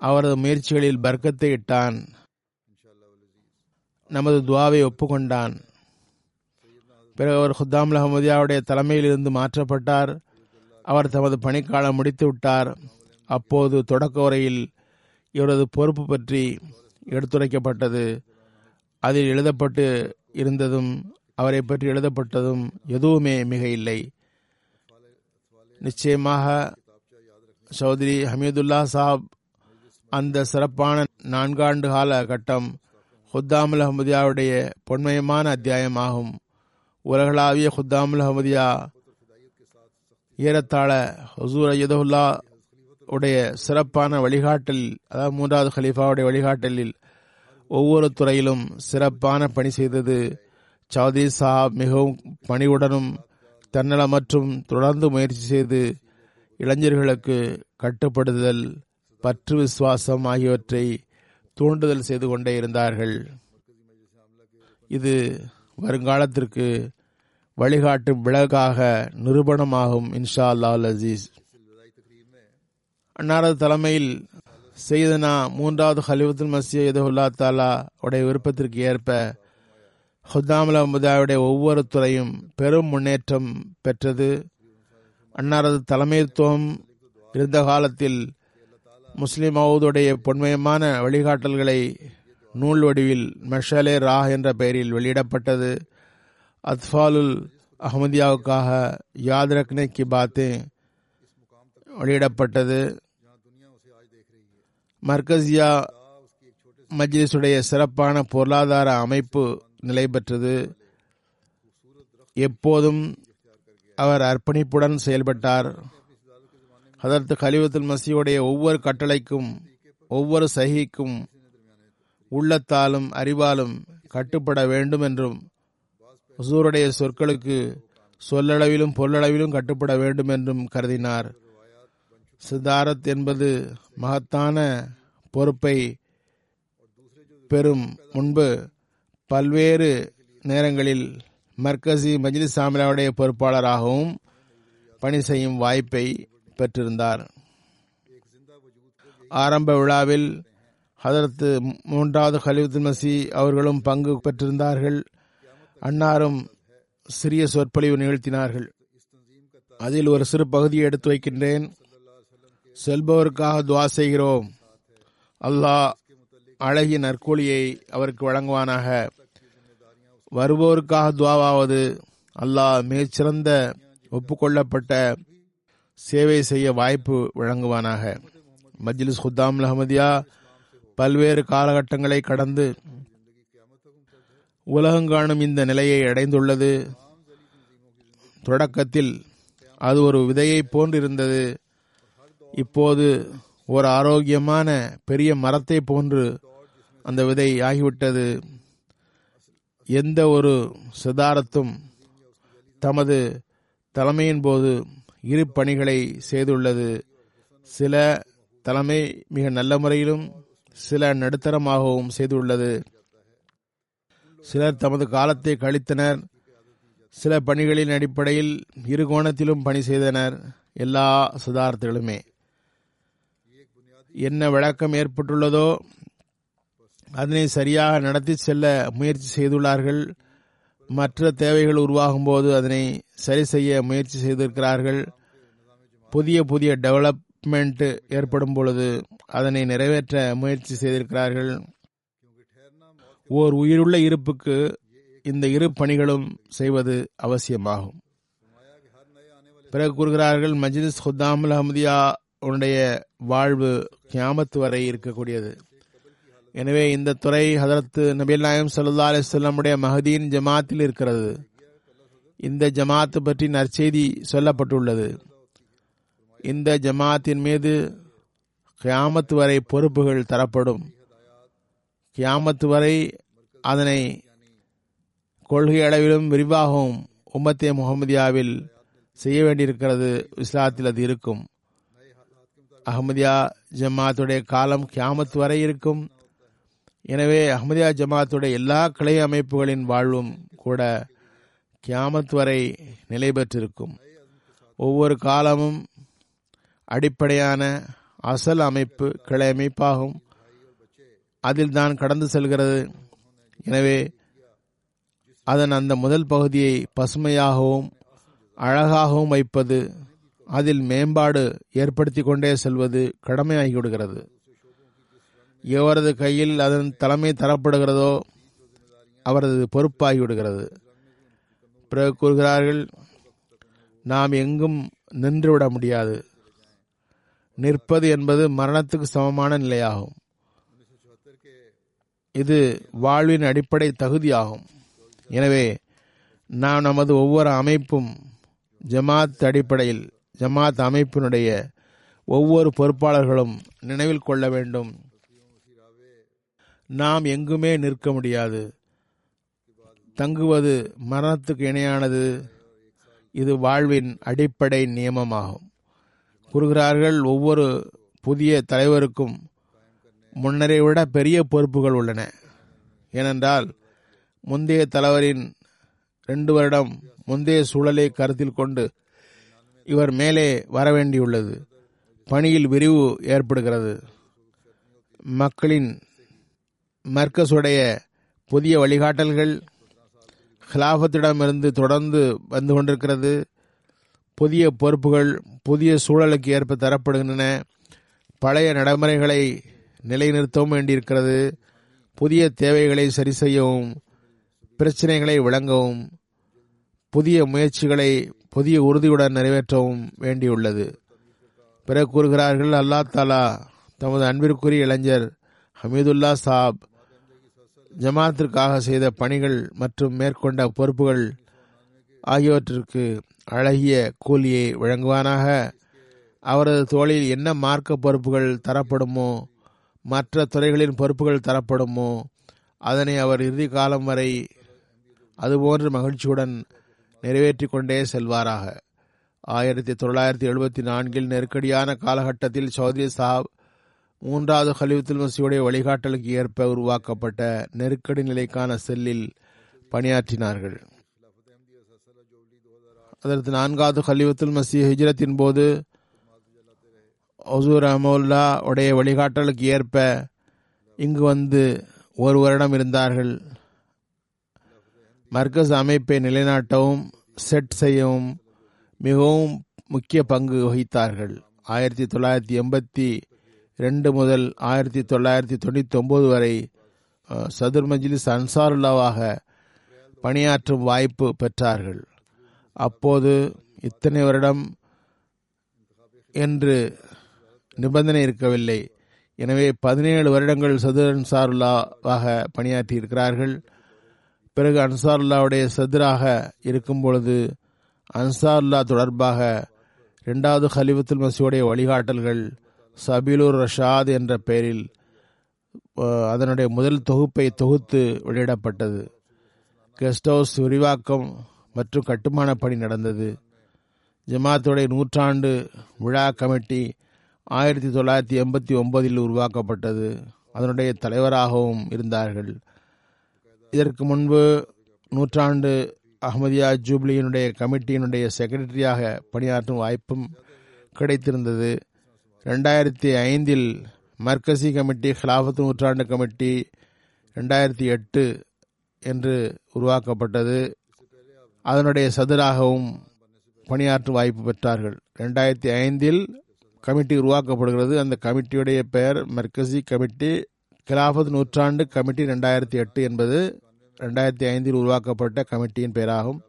அவரது முயற்சிகளில் பர்க்கத்தை இட்டான் நமது துவாவை ஒப்புக்கொண்டான். பிறகு அவர் ஹுத்தாமுல் அஹமதியாவுடைய தலைமையில் இருந்து மாற்றப்பட்டார். அவர் தமது பணிக்காலம் முடித்து விட்டார் அப்போது தொடக்க உரையில் இவரது பொறுப்பு பற்றி எடுத்துரைக்கப்பட்டது. அதில் எழுதப்பட்டு இருந்ததும் அவரை பற்றி எழுதப்பட்டதும் எதுவுமே மிக இல்லை நிச்சயமாக சௌத்ரி ஹமீதுல்லா சாப் அந்த சிறப்பான நான்காண்டு கால கட்டம் ஹுத்தாமுல் அஹமதியாவுடைய பொன்மயமான அத்தியாயமாகும். உலகளாவிய ஹுத்தாமுல் அஹமதியா ஏறத்தாழ ஹசூர் அய்யதுல்லா உடைய சிறப்பான வழிகாட்டல் அதாவது மூன்றாவது ஹலீஃபாவுடைய வழிகாட்டலில் ஒவ்வொரு துறையிலும் சிறப்பான பணி செய்தது. சௌத்ரி சாஹாப் மிகவும் பணிவுடனும் தன்னலமற்றும் தொடர்ந்து முயற்சி செய்து இளைஞர்களுக்கு கட்டுப்படுதல் பற்று விசுவாசம் ஆகியவற்றை தூண்டுதல் செய்து கொண்டே இருந்தார்கள். இது வருங்காலத்திற்கு வழிகாட்டும் விலகாக நிரூபணமாகும் இன்ஷா அல்லாஹ் அசீஸ். அன்னாரது தலைமையில் செய்தனா மூன்றாவது ஹலிஃபத்துல் மசிய எதுல்லா தாலா உடைய விருப்பத்திற்கு ஏற்ப ஹுத்தாமுல் அஹமதாவுடைய ஒவ்வொரு துறையும் பெரும் முன்னேற்றம் பெற்றது. அன்னாரது தலைமைத்துவம் இருந்த காலத்தில் முஸ்லிம் மவுதுடைய பொன்மயமான வழிகாட்டல்களை நூல் வடிவில் மெஷலே ரா என்ற பெயரில் வெளியிடப்பட்டது. அத்ஃபாலுல் அஹமதியாவுக்காக யாத் ரக்னே கி பாத்தே வெளியிடப்பட்டது. மர்கசியா மஜ்லிஸுடைய சிறப்பான பொருளாதார அமைப்பு நிலை பெற்றது. எப்போதும் அவர் அர்ப்பணிப்புடன் செயல்பட்டார். அதற்கு கலிவத்துல் மசியுடைய ஒவ்வொரு கட்டளைக்கும் ஒவ்வொரு சகிக்கும் உள்ளத்தாலும் அறிவாலும் கட்டுப்பட வேண்டும் என்றும் ஹசூருடைய சொற்களுக்கு சொல்லளவிலும் பொருளளவிலும் கட்டுப்பட வேண்டும் என்றும் கருதினார். சித்தாரத் என்பது மகத்தான பொறுப்பை பெறும் முன்பு பல்வேறு நேரங்களில் மர்கசி மஜ்லிஸ் சாமிலாவுடைய பொறுப்பாளராகவும் பணி செய்யும் வாய்ப்பை பெற்றிருந்தார். ஆரம்ப விழாவில் ஹதரத் மூன்றாவது ஹலிவுத்து மசி அவர்களும் பங்கு பெற்றிருந்தார்கள். அன்னாரும் சிறிய சொற்பொழிவு நிகழ்த்தினார்கள். அதில் ஒரு சிறு பகுதியை எடுத்து வைக்கின்றேன். செல்பவருக்காக துவா செய்கிறோம். அல்லாஹ் அழகிய நற்கூலியை அவருக்கு வழங்குவானாக. வருபவருக்காக துவாவாவது அல்லாஹ் மிகச்சிறந்த ஒப்புக்கொள்ளப்பட்ட சேவை செய்ய வாய்ப்பு வழங்குவானாக. மஜ்லிஸ் ஹுத்தாம் அஹமதியா பல்வேறு காலகட்டங்களை கடந்து உலகங்காணும் இந்த நிலையை அடைந்துள்ளது. தொடக்கத்தில் அது ஒரு விதையை போன்றிருந்தது. இப்போது ஒரு ஆரோக்கியமான பெரிய மரத்தை போன்று அந்த விதை ஆகிவிட்டது எந்த ஒரு சிதாரத்தும் தமது தலைமையின் போது இரு பணிகளை செய்துள்ளது. சில தலைமை மிக நல்ல முறையிலும் சில நடுத்தரமாகவும் செய்துள்ளது. சிலர் தமது காலத்தை கழித்தனர். சில பணிகளின் அடிப்படையில் இரு கோணத்திலும் பணி செய்தனர். எல்லா சிதார்த்தங்களுமே. என்ன விளக்கம் ஏற்பட்டுள்ளதோ அதனை சரியாக நடத்தி செல்ல முயற்சி செய்துள்ளார்கள். மற்ற தேவைகள் உருவாகும் போது அதனை சரி செய்ய முயற்சி செய்திருக்கிறார்கள். புதிய புதிய டெவலப்மெண்ட் ஏற்படும் பொழுது அதனை நிறைவேற்ற முயற்சி செய்திருக்கிறார்கள். ஓர் உயிருள்ள இருப்புக்கு இந்த இரு பணிகளும் செய்வது அவசியமாகும். பிறகு கூறுகிறார்கள் மஜ்லிஸ் ஹுத்தாமுல் அஹமதியா உன்னுடைய வாழ்வு கியாமத்து வரை இருக்கக்கூடியது. எனவே இந்த துறை ஹதரத்து நபீல் நாயம் சல்லா அலிஸ்லமுடைய மஹதீன் ஜமாத்தில் இருக்கிறது. இந்த ஜமாத்து பற்றி நற்செய்தி சொல்லப்பட்டுள்ளது. இந்த ஜமாத்தின் மீது கியாமத்து வரை பொறுப்புகள் தரப்படும். கியாமத்து வரை அதனை கொள்கை அளவிலும் விரிவாகவும் உம்மத்தே முகமதியாவில் செய்ய வேண்டியிருக்கிறது. இஸ்லாத்தில் அது இருக்கும். அஹமதியா ஜமாத்துடைய காலம் கியாமத் வரை இருக்கும். எனவே அஹமதியா ஜமாத்துடைய எல்லா கிளை அமைப்புகளின் வாழ்வும் கூட கியாமத் வரை நிலை பெற்றிருக்கும். ஒவ்வொரு காலமும் அடிப்படையான அசல் அமைப்பு கிளை அமைப்பாகும். அதில் தான் கடந்து செல்கிறது. எனவே அதன் அந்த முதல் பகுதியை பசுமையாகவும் அழகாகவும் வைப்பது அதில் மேம்பாடு ஏற்படுத்தி கொண்டே செல்வது கடமையாகிவிடுகிறது எவரது கையில் அதன் தலைமை தரப்படுகிறதோ அவரது பொறுப்பாகிவிடுகிறது பிறகு கூறுகிறார்கள் நாம் எங்கும் நின்றுவிட முடியாது. நிற்பது என்பது மரணத்துக்கு சமமான நிலையாகும். இது வாழ்வின் அடிப்படை தகுதியாகும். எனவே நாம் நமது ஒவ்வொரு அமைப்பும் ஜமாத் அடிப்படையில் ஜமாத் அமைப்பினுடைய ஒவ்வொரு பொறுப்பாளர்களும் நினைவில் கொள்ள வேண்டும். நாம் எங்குமே நிற்க முடியாது. தங்குவது மரணத்துக்கு இணையானது. இது வாழ்வின் அடிப்படை நியமமாகும். கூறுகிறார்கள் ஒவ்வொரு புதிய தலைவருக்கும் முன்னரை விட பெரிய பொறுப்புகள் உள்ளன. ஏனென்றால் முந்தைய தலைவரின் ரெண்டு வருடம் முந்தைய சூழலை கருத்தில் கொண்டு இவர் மேலே வர வேண்டியுள்ளது பணியில் விரிவு ஏற்படுகிறது. மக்களின் மர்க்கசுடைய புதிய வழிகாட்டல்கள் ஹிலாபத்திடமிருந்து தொடர்ந்து வந்து கொண்டிருக்கிறது. புதிய பொறுப்புகள் புதிய சூழலுக்கு ஏற்ப தரப்படுகின்றன. பழைய நடைமுறைகளை நிலைநிறுத்தவும் வேண்டியிருக்கிறது. புதிய தேவைகளை சரி செய்யவும் பிரச்சனைகளை விளங்கவும் புதிய முயற்சிகளை புதிய உறுதியுடன் நிறைவேற்றவும் வேண்டியுள்ளது. பிறகு கூறுகிறார்கள் அல்லா தாலா தமது அன்பிற்குரிய இளைஞர் ஹமீதுல்லா சாப் ஜமாத்திற்காக செய்த பணிகள் மற்றும் மேற்கொண்ட பொறுப்புகள் ஆகியவற்றிற்கு அழகிய கூலியை வழங்குவானாக? அவரது தோளில் என்ன மார்க்க பொறுப்புகள் தரப்படுமோ மற்ற துறைகளின் பொறுப்புகள் தரப்படுமோ அதனை அவர் இறுதி காலம் வரை அதுபோன்று மகிழ்ச்சியுடன் நிறைவேற்றிக் கொண்டே செல்வாராக. ஆயிரத்தி தொள்ளாயிரத்தி எழுபத்தி நான்கில் நெருக்கடியான காலகட்டத்தில் சௌத்ரி சாப் மூன்றாவது ஹலிவுத்துல் மசியுடைய வழிகாட்டலுக்கு ஏற்ப உருவாக்கப்பட்ட நெருக்கடி நிலைக்கான செல்லில் பணியாற்றினார்கள். அதற்கு நான்காவது ஹலிவுத்துல் மசி ஹிஜ்ரத்தின் போது ஹசூர் அஹமுல்லா உடைய வழிகாட்டலுக்கு ஏற்ப இங்கு வந்து ஒரு வருடம் இருந்தார்கள். மர்கஸ் அமைப்பை நிலைநாட்டவும் செட் செய்யவும் மிகவும் முக்கிய பங்கு வகித்தார்கள். ஆயிரத்தி தொள்ளாயிரத்தி எண்பத்தி ரெண்டு முதல் ஆயிரத்தி தொள்ளாயிரத்தி தொண்ணூற்றி ஒன்பது வரை அஹ், சதுர் மஜ்லிஸ் அன்சாருல்லாவாக பணியாற்றும் வாய்ப்பு பெற்றார்கள். அப்போது இத்தனை வருடம் என்று நிபந்தனை இருக்கவில்லை. எனவே பதினேழு வருடங்கள் சதுர் அன்சாருல்லாவாக பணியாற்றி இருக்கிறார்கள் பிறகு அன்சாருல்லாவுடைய சதுராக இருக்கும் பொழுது அன்சாருல்லா தொடர்பாக இரண்டாவது ஹலிவத்துல் மசியுடைய வழிகாட்டல்கள் சபீலுர் ரஷாத் என்ற பெயரில் அதனுடைய முதல் தொகுப்பை தொகுத்து வெளியிடப்பட்டது. கெஸ்ட் ஹவுஸ் விரிவாக்கம் மற்றும் கட்டுமான பணி நடந்தது. ஜமாத்துடைய நூற்றாண்டு விழா கமிட்டி ஆயிரத்தி தொள்ளாயிரத்தி எண்பத்தி ஒன்பதில் உருவாக்கப்பட்டது. அதனுடைய தலைவராகவும் இருந்தார்கள். இதற்கு முன்பு நூற்றாண்டு அஹமதியா ஜூப்ளியினுடைய கமிட்டியினுடைய செக்ரட்டரியாக பணியாற்றும் வாய்ப்பும் கிடைத்திருந்தது. ரெண்டாயிரத்தி ஐந்தில் மர்கசி கமிட்டி ஹிலாஃபத் நூற்றாண்டு கமிட்டி ரெண்டாயிரத்தி எட்டு என்று உருவாக்கப்பட்டது. அதனுடைய சதுராகவும் பணியாற்றும் வாய்ப்பு பெற்றார்கள். ரெண்டாயிரத்தி ஐந்தில் கமிட்டி உருவாக்கப்படுகிறது. அந்த கமிட்டியுடைய பெயர் மர்கசி கமிட்டி. கிலாஃபத் நூற்றாண்டு கமிட்டி ரெண்டாயிரத்தி எட்டு என்பது ரெண்டாயிரத்தி ஐந்தில் உருவாக்கப்பட்ட கமிட்டியின் பெயராகும்.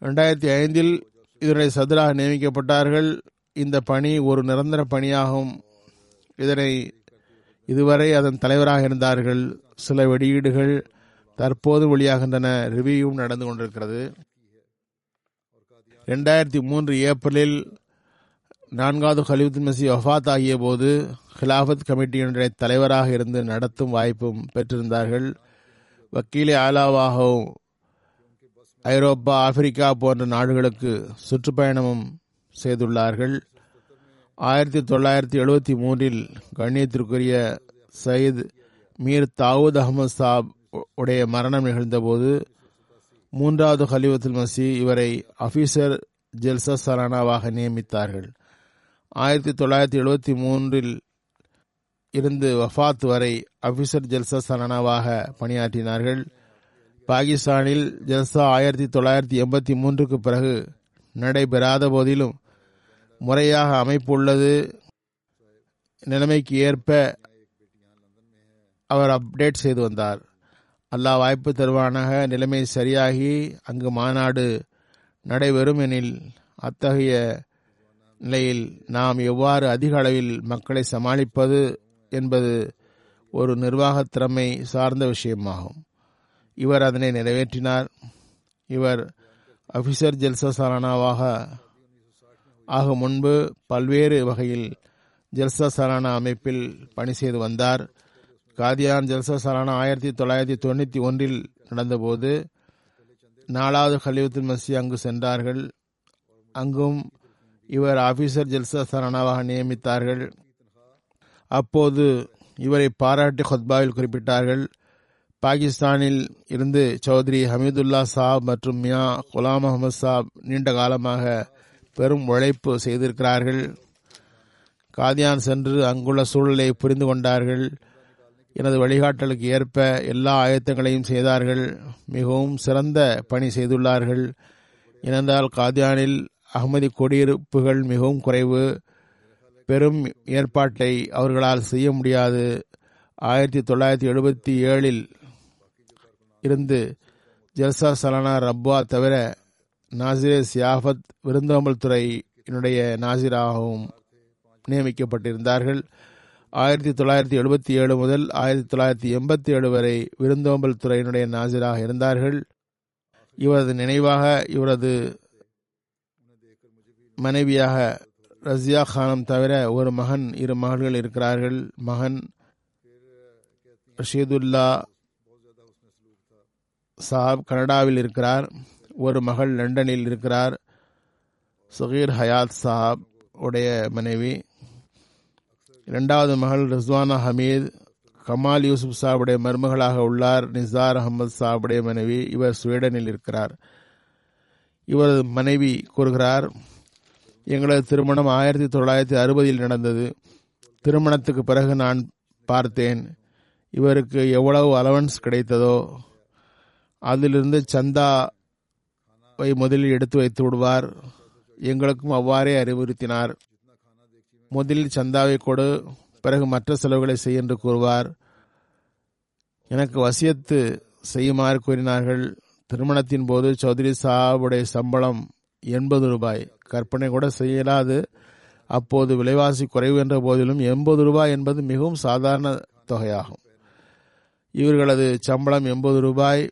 ரெண்டாயிரத்தி ஐந்தில் இதனுடைய சதுராக நியமிக்கப்பட்டார்கள். இந்த பணி ஒரு நிரந்தர பணியாகும். இதனை இதுவரை அதன் தலைவராக இருந்தார்கள். சில வெளியீடுகள் தற்போது வெளியாகின்றன. ரிவ்யூவும் நடந்து கொண்டிருக்கிறது. ரெண்டாயிரத்தி மூன்று ஏப்ரலில் நான்காவது ஹலிவுத்தின் மெசி வஃபாத் ஆகிய போது ஹிலாஃபத் கமிட்டியினுடைய தலைவராக இருந்து நடத்தும் வாய்ப்பும் பெற்றிருந்தார்கள். வக்கீலே ஆலாவாகவும் ஐரோப்பா ஆப்பிரிக்கா போன்ற நாடுகளுக்கு சுற்றுப்பயணமும் செய்துள்ளார்கள். ஆயிரத்தி தொள்ளாயிரத்தி எழுபத்தி மூன்றில் கண்ணியத்திற்குரிய சயீத் மீர் தாவூத் அகமது சாப் உடைய மரணம் நிகழ்ந்தபோது மூன்றாவது ஹலிவத்துல் மசி இவரை அஃபீசர் ஜெல்சா சலானாவாக நியமித்தார்கள். ஆயிரத்தி தொள்ளாயிரத்தி எழுபத்தி மூன்றில் இருந்து வஃபாத் வரை அபிசர் ஜல்சா சலானாவாக பணியாற்றினார்கள். பாகிஸ்தானில் ஜல்சா ஆயிரத்தி தொள்ளாயிரத்தி எண்பத்தி மூன்றுக்கு பிறகு நடைபெறாத போதிலும் முறையாக அமைப்பு உள்ளது. நிலைமைக்கு ஏற்ப அவர் அப்டேட் செய்து வந்தார். அல்லாஹ் வாய்ப்பு தருவானாக. நிலைமை சரியாகி அங்கு மாநாடு நடைபெறும் எனில் அத்தகைய நிலையில் நாம் எவ்வாறு அதிக அளவில் மக்களை சமாளிப்பது என்பது ஒரு நிர்வாகத் திறமை சார்ந்த விஷயமாகும். இவர் அதனை நிறைவேற்றினார். இவர் அபிசர் ஜெல்சா சாலானாவாக ஆகும் முன்பு பல்வேறு வகையில் ஜல்சா சரானா அமைப்பில் பணி செய்து வந்தார். காதியான் ஜல்சா சாலானா ஆயிரத்தி தொள்ளாயிரத்தி தொண்ணூற்றி ஒன்றில் நடந்தபோது நாலாவது ஹலிவுத்துல் மசி அங்கு சென்றார்கள். அங்கும் இவர் ஆபீசர் ஜல்சா சரணாவாக நியமித்தார்கள். அப்போது இவரை பாராட்டி ஹொத்பாவில் குறிப்பிட்டார்கள். பாகிஸ்தானில் இருந்து சௌத்ரி ஹமீதுல்லா சாப் மற்றும் மியா குலாம் அகமது சாப் நீண்ட காலமாக பெரும் உழைப்பு செய்திருக்கிறார்கள். காதியான் சென்று அங்குள்ள சூழலை புரிந்து கொண்டார்கள். எனது வழிகாட்டலுக்கு ஏற்ப எல்லா ஆயத்தங்களையும் செய்தார்கள். மிகவும் சிறந்த பணி செய்துள்ளார்கள். ஏனென்றால் காதியானில் அகமதி குடியிருப்புகள் மிகவும் குறைவு. பெரும் ஏற்பாட்டை அவர்களால் செய்ய முடியாது. ஆயிரத்தி தொள்ளாயிரத்தி எழுபத்தி ஏழில் இருந்து ஜல்சா சலானா ரப்பா தவிர நாசிரே சியாஃபத் விருந்தோம்பல் துறையினுடைய நாசிராகவும் நியமிக்கப்பட்டிருந்தார்கள். ஆயிரத்தி தொள்ளாயிரத்தி எழுபத்தி ஏழு முதல் ஆயிரத்தி தொள்ளாயிரத்தி எண்பத்தி ஏழு வரை விருந்தோம்பல் துறையினுடைய நாசிராக இருந்தார்கள். இவரது நினைவாக இவரது மனைவியாக ரசியா கானம் தவிர ஒரு மகன் இரு மகள்கள் இருக்கிறார்கள். மகன் ரஷீதுல்லா சாப் கனடாவில் இருக்கிறார். ஒரு மகள் லண்டனில் இருக்கிறார். சுகீர் ஹயாத் சாப் உடைய மனைவி. இரண்டாவது மகள் ரிஸ்வானா ஹமீத் கமால் யூசுப் சாபுடைய மருமகளாக உள்ளார். நிசார் அகமது சாபுடைய மனைவி இவர் ஸ்வீடனில் இருக்கிறார். இவரது மனைவி கூறுகிறார் எங்களது திருமணம் ஆயிரத்தி தொள்ளாயிரத்தி அறுபதில் நடந்தது. திருமணத்துக்கு பிறகு நான் பார்த்தேன் இவருக்கு எவ்வளவு அலவன்ஸ் கிடைத்ததோ அதிலிருந்து சந்தாவை முதலில் எடுத்து வைத்து விடுவார். எங்களுக்கும் அவ்வாறே அறிவுறுத்தினார். முதலில் சந்தாவை கொடு பிறகு மற்ற செலவுகளை செய் என்று கூறுவார். எனக்கு வசியத்து செய்யுமாறு கூறினார்கள். திருமணத்தின் போது சௌத்ரி சாவுடைய சம்பளம் எண்பது ரூபாய். கற்பனை கூட செய்யலாது. அப்போது விலைவாசி குறைவு என்ற போதிலும் எண்பது ரூபாய் என்பது மிகவும் சாதாரண தொகையாகும். இவர்களது சம்பளம் எண்பது ரூபாய்.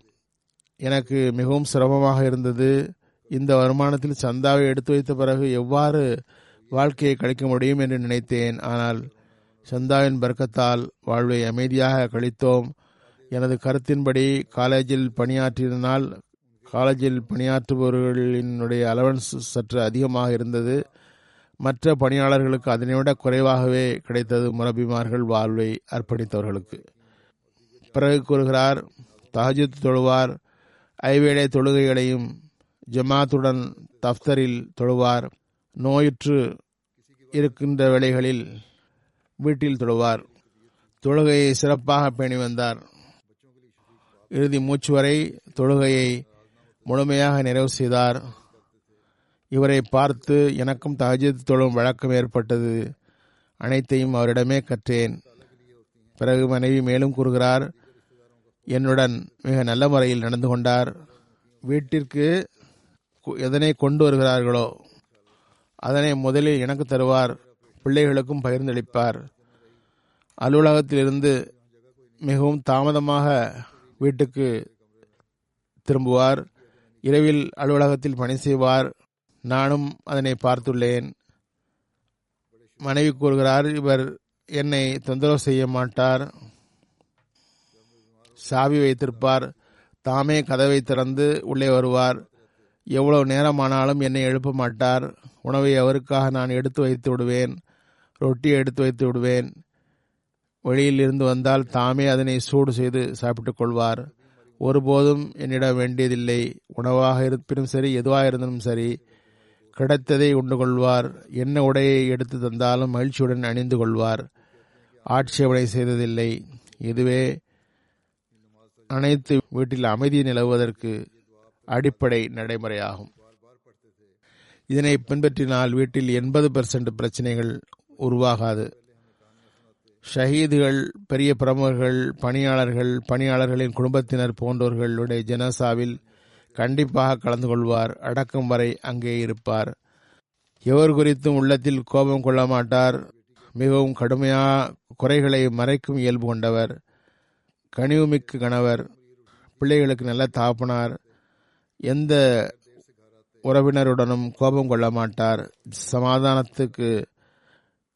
எனக்கு மிகவும் சிரமமாக இருந்தது. இந்த வருமானத்தில் சந்தாவை எடுத்து வைத்த பிறகு எவ்வாறு வாழ்க்கையை கழிக்க முடியும் என்று நினைத்தேன். ஆனால் சந்தாவின் பர்க்கத்தால் வாழ்வை அமைதியாக கழித்தோம். எனது கருத்தின்படி காலேஜில் பணியாற்றியதனால் காலேஜில் பணியாற்றுபவர்களினுடைய அலவன்ஸ் சற்று அதிகமாக இருந்தது. மற்ற பணியாளர்களுக்கு அதனை விட குறைவாகவே கிடைத்தது முரபிமார்கள் வாழ்வை அர்ப்பணித்தவர்களுக்கு. பிறகு கூறுகிறார் தஹஜத் தொழுவார் ஐவேளை தொழுகைகளையும் ஜமாத்துடன் தஃப்தரில் தொழுவார் நோயுற்று இருக்கின்ற வேளைகளில் வீட்டில் தொழுவார். தொழுகையை சிறப்பாக பேணி வந்தார் இறுதி மூச்சு வரை தொழுகையை முழுமையாக நிறைவு செய்தார். இவரை பார்த்து எனக்கும் தகஜத் தொழும் வழக்கம் ஏற்பட்டது. அனைத்தையும் அவரிடமே கற்றேன். பிறகு மனைவி மேலும் கூறுகிறார் என்னுடன் மிக நல்ல முறையில் நடந்து கொண்டார். வீட்டிற்கு கு- எதனை கொண்டு வருகிறார்களோ அதனை முதலில் எனக்கு தருவார். பிள்ளைகளுக்கும் பகிர்ந்தளிப்பார். அலுவலகத்திலிருந்து மிகவும் தாமதமாக வீட்டுக்கு திரும்புவார். இரவில் அலுவலகத்தில் பணி செய்வார். நானும் அதனை பார்த்துள்ளேன். மனைவி கூறுகிறார் இவர் என்னை தொந்தரவு செய்ய மாட்டார். சாவி வைத்திருப்பார். தாமே கதவை திறந்து உள்ளே வருவார். எவ்வளவு நேரமானாலும் என்னை எழுப்ப மாட்டார். உணவை அவருக்காக நான் எடுத்து வைத்து விடுவேன். ரொட்டியை எடுத்து வைத்து விடுவேன். வெளியில் இருந்து வந்தால் தாமே அதனை சூடு செய்து சாப்பிட்டுக் கொள்வார். ஒருபோதும் என்னிடம் வேண்டியதில்லை. உணவாக இருப்பினும் சரி எதுவாக இருந்தாலும் சரி கிடைத்ததை உண்டு கொள்வார். என்ன உடையை எடுத்து தந்தாலும் மகிழ்ச்சியுடன் அணிந்து கொள்வார். ஆட்சேபனை செய்ததில்லை. இதுவே அனைத்து வீட்டில் அமைதி நிலவுவதற்கு அடிப்படை நடைமுறையாகும். இதனை பின்பற்றினால் வீட்டில் எண்பது பெர்சன்ட் பிரச்சனைகள் உருவாகாது. ஷஹீதுகள் பெரிய பிரமுகர்கள் பணியாளர்கள் பணியாளர்களின் குடும்பத்தினர் போன்றோர்களுடைய ஜனசாவில் கண்டிப்பாக கலந்து கொள்வார். அடக்கம் வரை அங்கே இருப்பார். எவர் குறித்தும் உள்ளத்தில் கோபம் கொள்ள மாட்டார். மிகவும் கடுமையா குறைகளை மறைக்கும் இயல்பு கொண்டவர். கனிவுமிக்கு கணவர். பிள்ளைகளுக்கு நல்ல தாப்பனார். எந்த உறவினருடனும் கோபம் கொள்ள மாட்டார். சமாதானத்துக்கு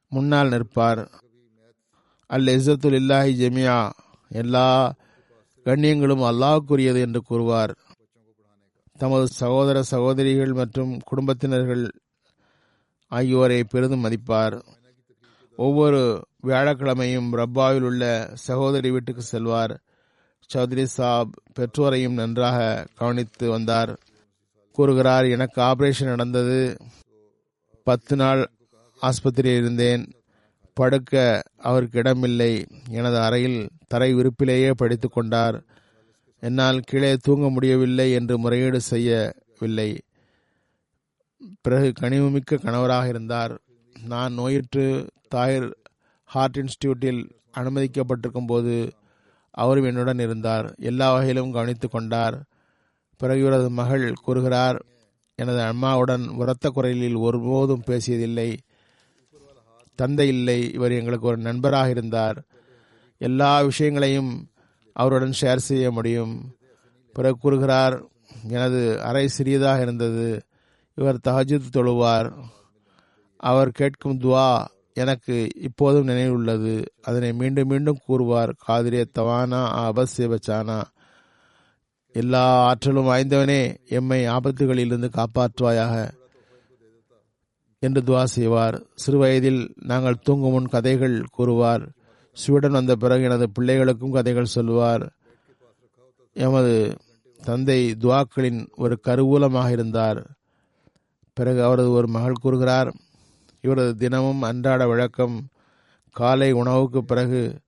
முன்னால் நிற்பார். அல் இஸ்ஸத்துல் இல்லாஹி ஜெமியா எல்லா கண்ணியங்களும் அல்லாஹ்க்குரியது என்று கூறுவார். தமது சகோதர சகோதரிகள் மற்றும் குடும்பத்தினர்கள் ஆகியோரை பெரிதும் மதிப்பார். ஒவ்வொரு வியாழக்கிழமையும் ரப்பாவில் உள்ள சகோதரி வீட்டுக்கு செல்வார். சௌத்ரி சாப் பெற்றோரையும் நன்றாக கவனித்து வந்தார். கூறுகிறார் எனக்கு ஆபரேஷன் நடந்தது. பத்து நாள் ஆஸ்பத்திரியில் இருந்தேன். படுக்க அவருக்கு இடமில்லை எனது அறையில் தரை விருப்பிலேயே படித்துக் கொண்டார். என்னால் கீழே தூங்க முடியவில்லை என்று முறையீடு செய்யவில்லை. பிறகு கனிவுமிக்க கணவராக இருந்தார். நான் நோயிற்று தாயர் ஹார்ட் இன்ஸ்டியூட்டில் அனுமதிக்கப்பட்டிருக்கும் போது அவரும் என்னுடன் இருந்தார். எல்லா வகையிலும் கவனித்துக் கொண்டார். பிறகு இவரது மகள் கூறுகிறார் எனது அம்மாவுடன் உரத்த குரலில் ஒருபோதும் பேசியதில்லை. தந்தை இல்லை இவர் எங்களுக்கு ஒரு நண்பராக இருந்தார். எல்லா விஷயங்களையும் அவருடன் ஷேர் செய்ய முடியும். பிறகு கூறுகிறார் எனது அறை சிறியதாக இருந்தது. இவர் தஹஜித் தொழுவார். அவர் கேட்கும் துவா எனக்கு இப்போதும் நினைவுள்ளது அதனை மீண்டும் மீண்டும் கூறுவார். காதிரிய தவானா அபசேபச்சானா எல்லா ஆற்றலும் வாய்ந்தவனே. எம்மை ஆபத்துகளிலிருந்து காப்பாற்றுவாயாக. என்று துவா செய்வார். சிறு வயதில் நாங்கள் தூங்கும் முன் கதைகள் கூறுவார். ஸ்வீடன் வந்த பிறகு எனது பிள்ளைகளுக்கும் கதைகள் சொல்வார் எமது தந்தை துவாக்களின் ஒரு கருவூலமாக இருந்தார். பிறகு அவரது ஒரு மகள் கூறுகிறார் இவரது தினமும் அன்றாட வழக்கம் காலை உணவுக்கு பிறகு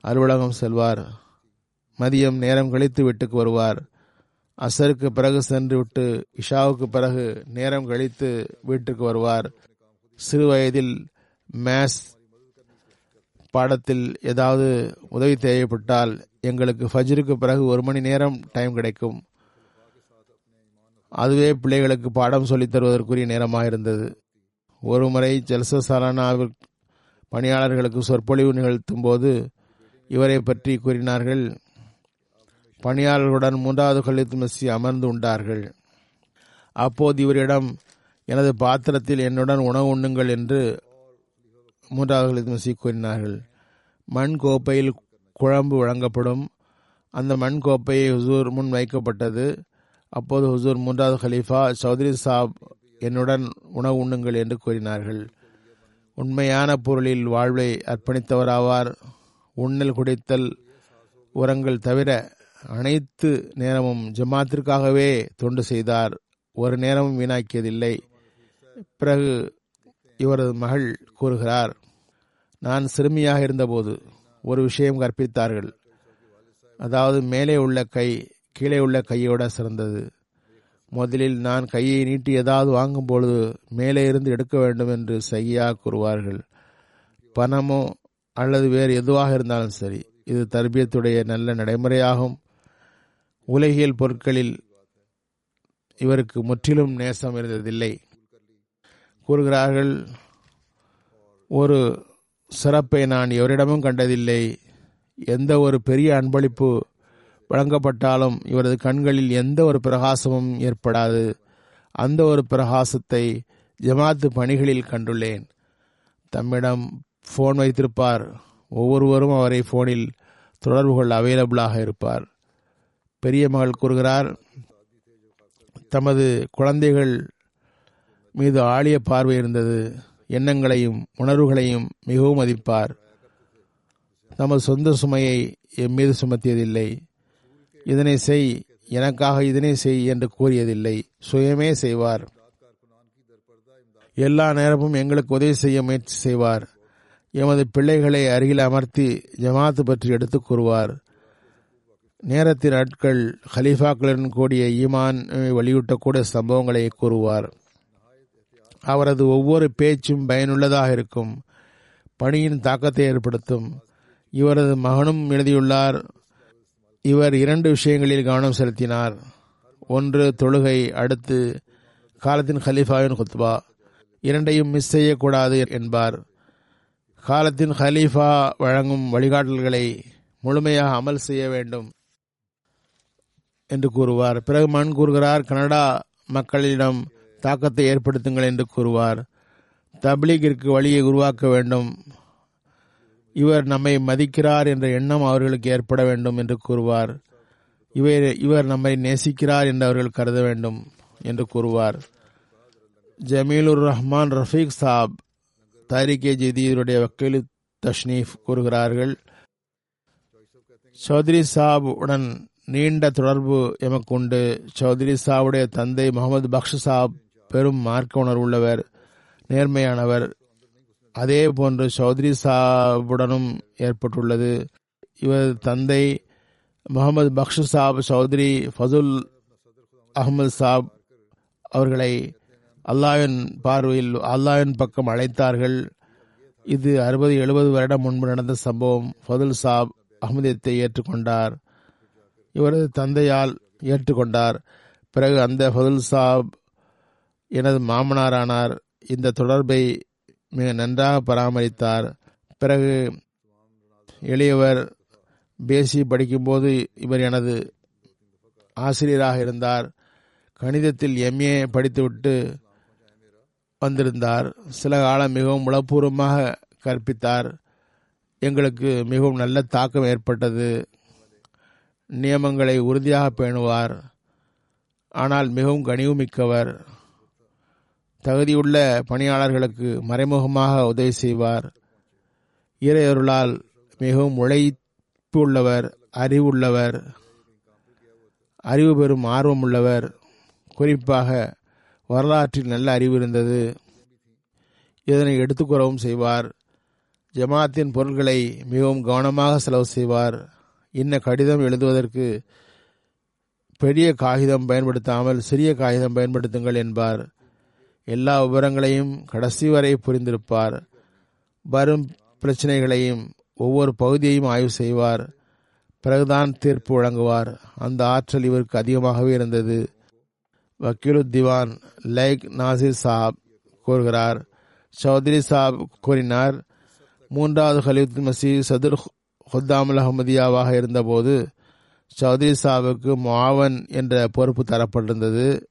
அலுவலகம் செல்வார். மதியம் நேரம் கழித்து வீட்டுக்கு வருவார். அசருக்கு பிறகு சென்று விட்டு இஷாவுக்கு பிறகு நேரம் கழித்து வீட்டுக்கு வருவார். சிறு வயதில் மேஸ் பாடத்தில் ஏதாவது உதவி தேவைப்பட்டால் எங்களுக்கு ஃபஜ்ருக்கு பிறகு ஒரு மணி நேரம் டைம் கிடைக்கும். அதுவே பிள்ளைகளுக்கு பாடம் சொல்லித் தருவதற்குரிய நேரமாக இருந்தது ஒருமுறை ஜல்ச சலானாவில் பணியாளர்களுக்கு சொற்பொழிவு நிகழ்த்தும் போது இவரை பற்றி கூறினார்கள் பணியாளர்களுடன் மூன்றாவது கல்லித்து மெஸ்ஸி அமர்ந்து உண்டார்கள். அப்போது இவரிடம் எனது பாத்திரத்தில் என்னுடன் உணவு உண்ணுங்கள் என்று மூன்றாவது கல்லித்து மெஸ்ஸி கூறினார்கள். மண் கோப்பையில் குழம்பு வழங்கப்படும். அந்த மண் கோப்பையை ஹுசூர் முன் வைக்கப்பட்டது. அப்போது ஹுசூர் மூன்றாவது ஹலீஃபா சௌத்ரி சாப் என்னுடன் உணவு உண்ணுங்கள் என்று கூறினார்கள். உண்மையான பொருளில் வாழ்வை அர்ப்பணித்தவராவார். உண்ணல் குடித்தல் உரங்கள் தவிர அனைத்து நேரமும் ஜமாத்திற்காகவே தொண்டு செய்தார். ஒரு நேரமும் வீணாக்கியதில்லை. பிறகு இவரது மகள் கூறுகிறார் நான் சிறுமியாக இருந்தபோது ஒரு விஷயம் கற்பித்தார்கள். அதாவது மேலே உள்ள கை கீழே உள்ள கையோட சிறந்தது. முதலில் நான் கையை நீட்டி ஏதாவது வாங்கும் பொழுது மேலே இருந்து எடுக்க வேண்டும் என்று சையா கூறுவார்கள். பணமோ அல்லது வேறு எதுவாக இருந்தாலும் சரி இது தர்பியத்துடைய நல்ல நடைமுறையாகும். உலகியல் பொருட்களில் இவருக்கு முற்றிலும் நேசம் இருந்ததில்லை. கூறுகிறார்கள் ஒரு சிறப்பை நான் எவரிடமும் கண்டதில்லை. எந்த ஒரு பெரிய அன்பளிப்பு வழங்கப்பட்டாலும் இவரது கண்களில் எந்த ஒரு பிரகாசமும் ஏற்படாது. அந்த ஒரு பிரகாசத்தை ஜமாத்து பணிகளில் கண்டுள்ளேன். தம்மிடம் ஃபோன் வைத்திருப்பார். ஒவ்வொருவரும் அவரை ஃபோனில் தொடர்பு கொள்ள அவைலபிளாக இருப்பார். பெரிய மகள் கூறுகிறார் தமது குழந்தைகள் மீது ஆழிய பார்வை இருந்தது. எண்ணங்களையும் உணர்வுகளையும் மிகவும் மதிப்பார். தமது சொந்த சுமையை என் மீது சுமத்தியதில்லை. இதனை செய் எனக்காக இதனை செய் என்று கூறியதில்லை. சுயமே செய்வார். எல்லா நேரமும் எங்களுக்கு உதவி செய்ய முயற்சி செய்வார். எமது பிள்ளைகளை அருகில் அமர்த்தி ஜமாத்து பற்றி எடுத்துக் கூறுவார். நேரத்தின் ஆட்கள் ஹலீஃபாக்களுடன் கூடிய ஈமான் வலியூட்டக்கூடிய சம்பவங்களை கூறுவார். அவரது ஒவ்வொரு பேச்சும் பயனுள்ளதாக இருக்கும். பணியின் தாக்கத்தை ஏற்படுத்தும். இவரது மகனும் எழுதியுள்ளார் இவர் இரண்டு விஷயங்களில் கவனம் செலுத்தினார். ஒன்று தொழுகை அடுத்து காலத்தின் ஹலீஃபாவின் குத்பா. இரண்டையும் மிஸ் செய்யக்கூடாது என்பார். காலத்தின் ஹலீஃபா வழங்கும் வழிகாட்டல்களை முழுமையாக அமல் செய்ய வேண்டும். என்று கூறுவார். பிறகு மண் கூறுகிறார் கனடா மக்களிடம் தாக்கத்தை ஏற்படுத்துங்கள் என்று கூறுவார். தப்லீகிற்கு வழியை உருவாக்க வேண்டும். இவர் நம்மை மதிக்கிறார் என்ற எண்ணம் அவர்களுக்கு ஏற்பட வேண்டும் என்று கூறுவார். இவர் இவர் நம்மை நேசிக்கிறார் என்று அவர்கள் கருத வேண்டும் என்று கூறுவார். ஜமீலுர் ரஹ்மான் ரஃபீக் சாப் தாரிகே ஜெதீருடைய வக்கீல் தஷ்னீஃப் கூறுகிறார்கள். சௌத்ரி சாப் உடன் நீண்ட தொடர்பு எமக்கு உண்டு சௌத்ரி சாவுடைய தந்தை முகமது பக்ஷ் சாப் பெரும் மார்க்க உணர்வுள்ளவர் நேர்மையானவர். அதே போன்று சௌத்ரி சாவுடனும் ஏற்பட்டுள்ளது. இவர் தந்தை முகமது பக்ஷு சாப் சௌத்ரி ஃபதுல் அகமது சாப் அவர்களை அல்லாவின் பார்வையில் அல்லாவின் பக்கம் அழைத்தார்கள். இது அறுபது எழுபது வருடம் முன்பு நடந்த சம்பவம். ஃபதுல் சாப் அகமதியத்தை ஏற்றுக்கொண்டார். இவரது தந்தையால் ஏற்றுக்கொண்டார். பிறகு அந்த ஃபதுல் சாப் எனது மாமனாரானார் இந்த தொடர்பை மிக நன்றாக பராமரித்தார். பிறகு எளியவர் பேசி படிக்கும்போது இவர் எனது ஆசிரியராக இருந்தார். கணிதத்தில் எம்ஏ படித்துவிட்டு வந்திருந்தார். சில காலம் மிகவும் உளப்பூர்வமாக கற்பித்தார். எங்களுக்கு மிகவும் நல்ல தாக்கம் ஏற்பட்டது. நியமங்களை உறுதியாக பேணுவார். ஆனால் மிகவும் கனிவுமிக்கவர். தகுதியுள்ள பணியாளர்களுக்கு மறைமுகமாக உதவி செய்வார். இறையொருளால் மிகவும் உழைப்பு உள்ளவர் அறிவுள்ளவர். அறிவு பெறும் ஆர்வம் உள்ளவர் குறிப்பாக வரலாற்றில் நல்ல அறிவு இருந்தது. இதனை எடுத்துக்கூறவும் செய்வார். ஜமாத்தின் பொருட்களை மிகவும் கவனமாக செலவு செய்வார். இன்ன கடிதம் எழுதுவதற்கு பெரிய காகிதம் பயன்படுத்தாமல் சிறிய காகிதம் பயன்படுத்துங்கள் என்பார். எல்லா விவரங்களையும் கடைசி வரை புரிந்திருப்பார். வரும் பிரச்சனைகளையும் ஒவ்வொரு பகுதியையும் ஆய்வு செய்வார். பிறகுதான் தீர்ப்பு வழங்குவார். அந்த ஆற்றல் இவருக்கு அதிகமாகவே இருந்தது. வக்கீலுத்திவான் லைக் நாசிர் சாப் கூறுகிறார். சௌத்ரி சாப் கூறினார் மூன்றாவது ஹலித் மசி சதுர் ஹுத்தாமுல் அஹமதியாவாக இருந்தபோது சௌத்ரி சாவுக்கு மாவன் என்ற பொறுப்பு தரப்பட்டிருந்தது.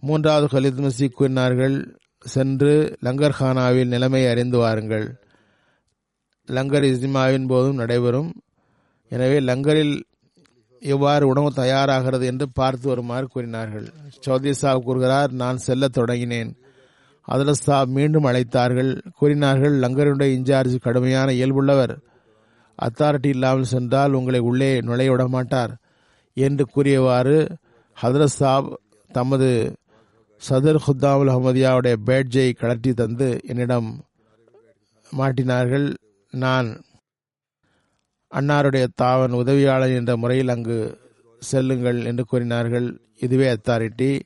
மூன்றாவது ஹலித் மசி கூறினார்கள் சென்று லங்கர்ஹானாவில் நிலைமை அறிந்து வாருங்கள். லங்கர் இஸ்மாவின் போதும் நடைபெறும். எனவே லங்கரில் எவ்வாறு உணவு தயாராகிறது என்று பார்த்து வருமாறு கூறினார்கள். சௌத்ரி சாப் கூறுகிறார் நான் செல்லத் தொடங்கினேன். அதில் சாப் மீண்டும் அழைத்தார்கள். கூறினார்கள் லங்கருடைய இன்சார்ஜ் கடுமையான இயல்புள்ளவர். அத்தாரிட்டி இல்லாமல் சென்றால் உங்களை உள்ளே நுழைய விட மாட்டார். என்று கூறியவாறு ஹதரத் சாப் தமது சதர் ஹுத்தாமுல் அஹமதியாவுடைய பேட்ஜை கலட்டி தந்து என்னிடம் மாட்டினார்கள். நான் அன்னாருடைய தாவன் உதவியாளர் என்ற முறையில் அங்கு செல்லுங்கள் என்று கூறினார்கள். இதுவே அத்தாரிட்டி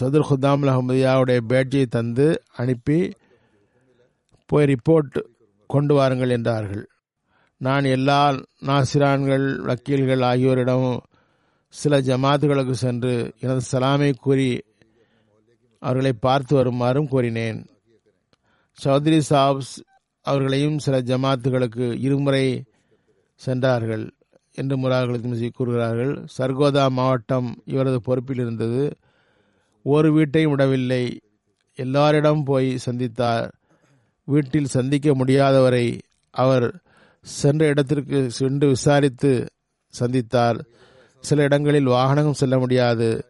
சதுர் ஹுதாமுல் அஹமதியாவுடைய பேட்ஜை தந்து அனுப்பி போய் ரிப்போர்ட் கொண்டு வாருங்கள் என்றார்கள். நான் எல்லா நாசிரான்கள் வக்கீல்கள் ஆகியோரிடமும் சில ஜமாத்துகளுக்கு சென்று எனது சலாமை கூறி அவர்களை பார்த்து வருமாறும் கூறினேன் சௌத்ரி சாப்ஸ் அவர்களையும் சில ஜமாத்துகளுக்கு இருமுறை சென்றார்கள் என்று முராகளுக்கு கூறுகிறார்கள். சர்கோதா மாவட்டம் இவரது பொறுப்பில் இருந்தது. ஒரு வீட்டையும் விடவில்லை. எல்லாரிடம் போய் சந்தித்தார். வீட்டில் சந்திக்க முடியாதவரை அவர் சென்ற இடத்திற்கு சென்று விசாரித்து சந்தித்தார். சில இடங்களில் வாகனமும் செல்ல முடியாது.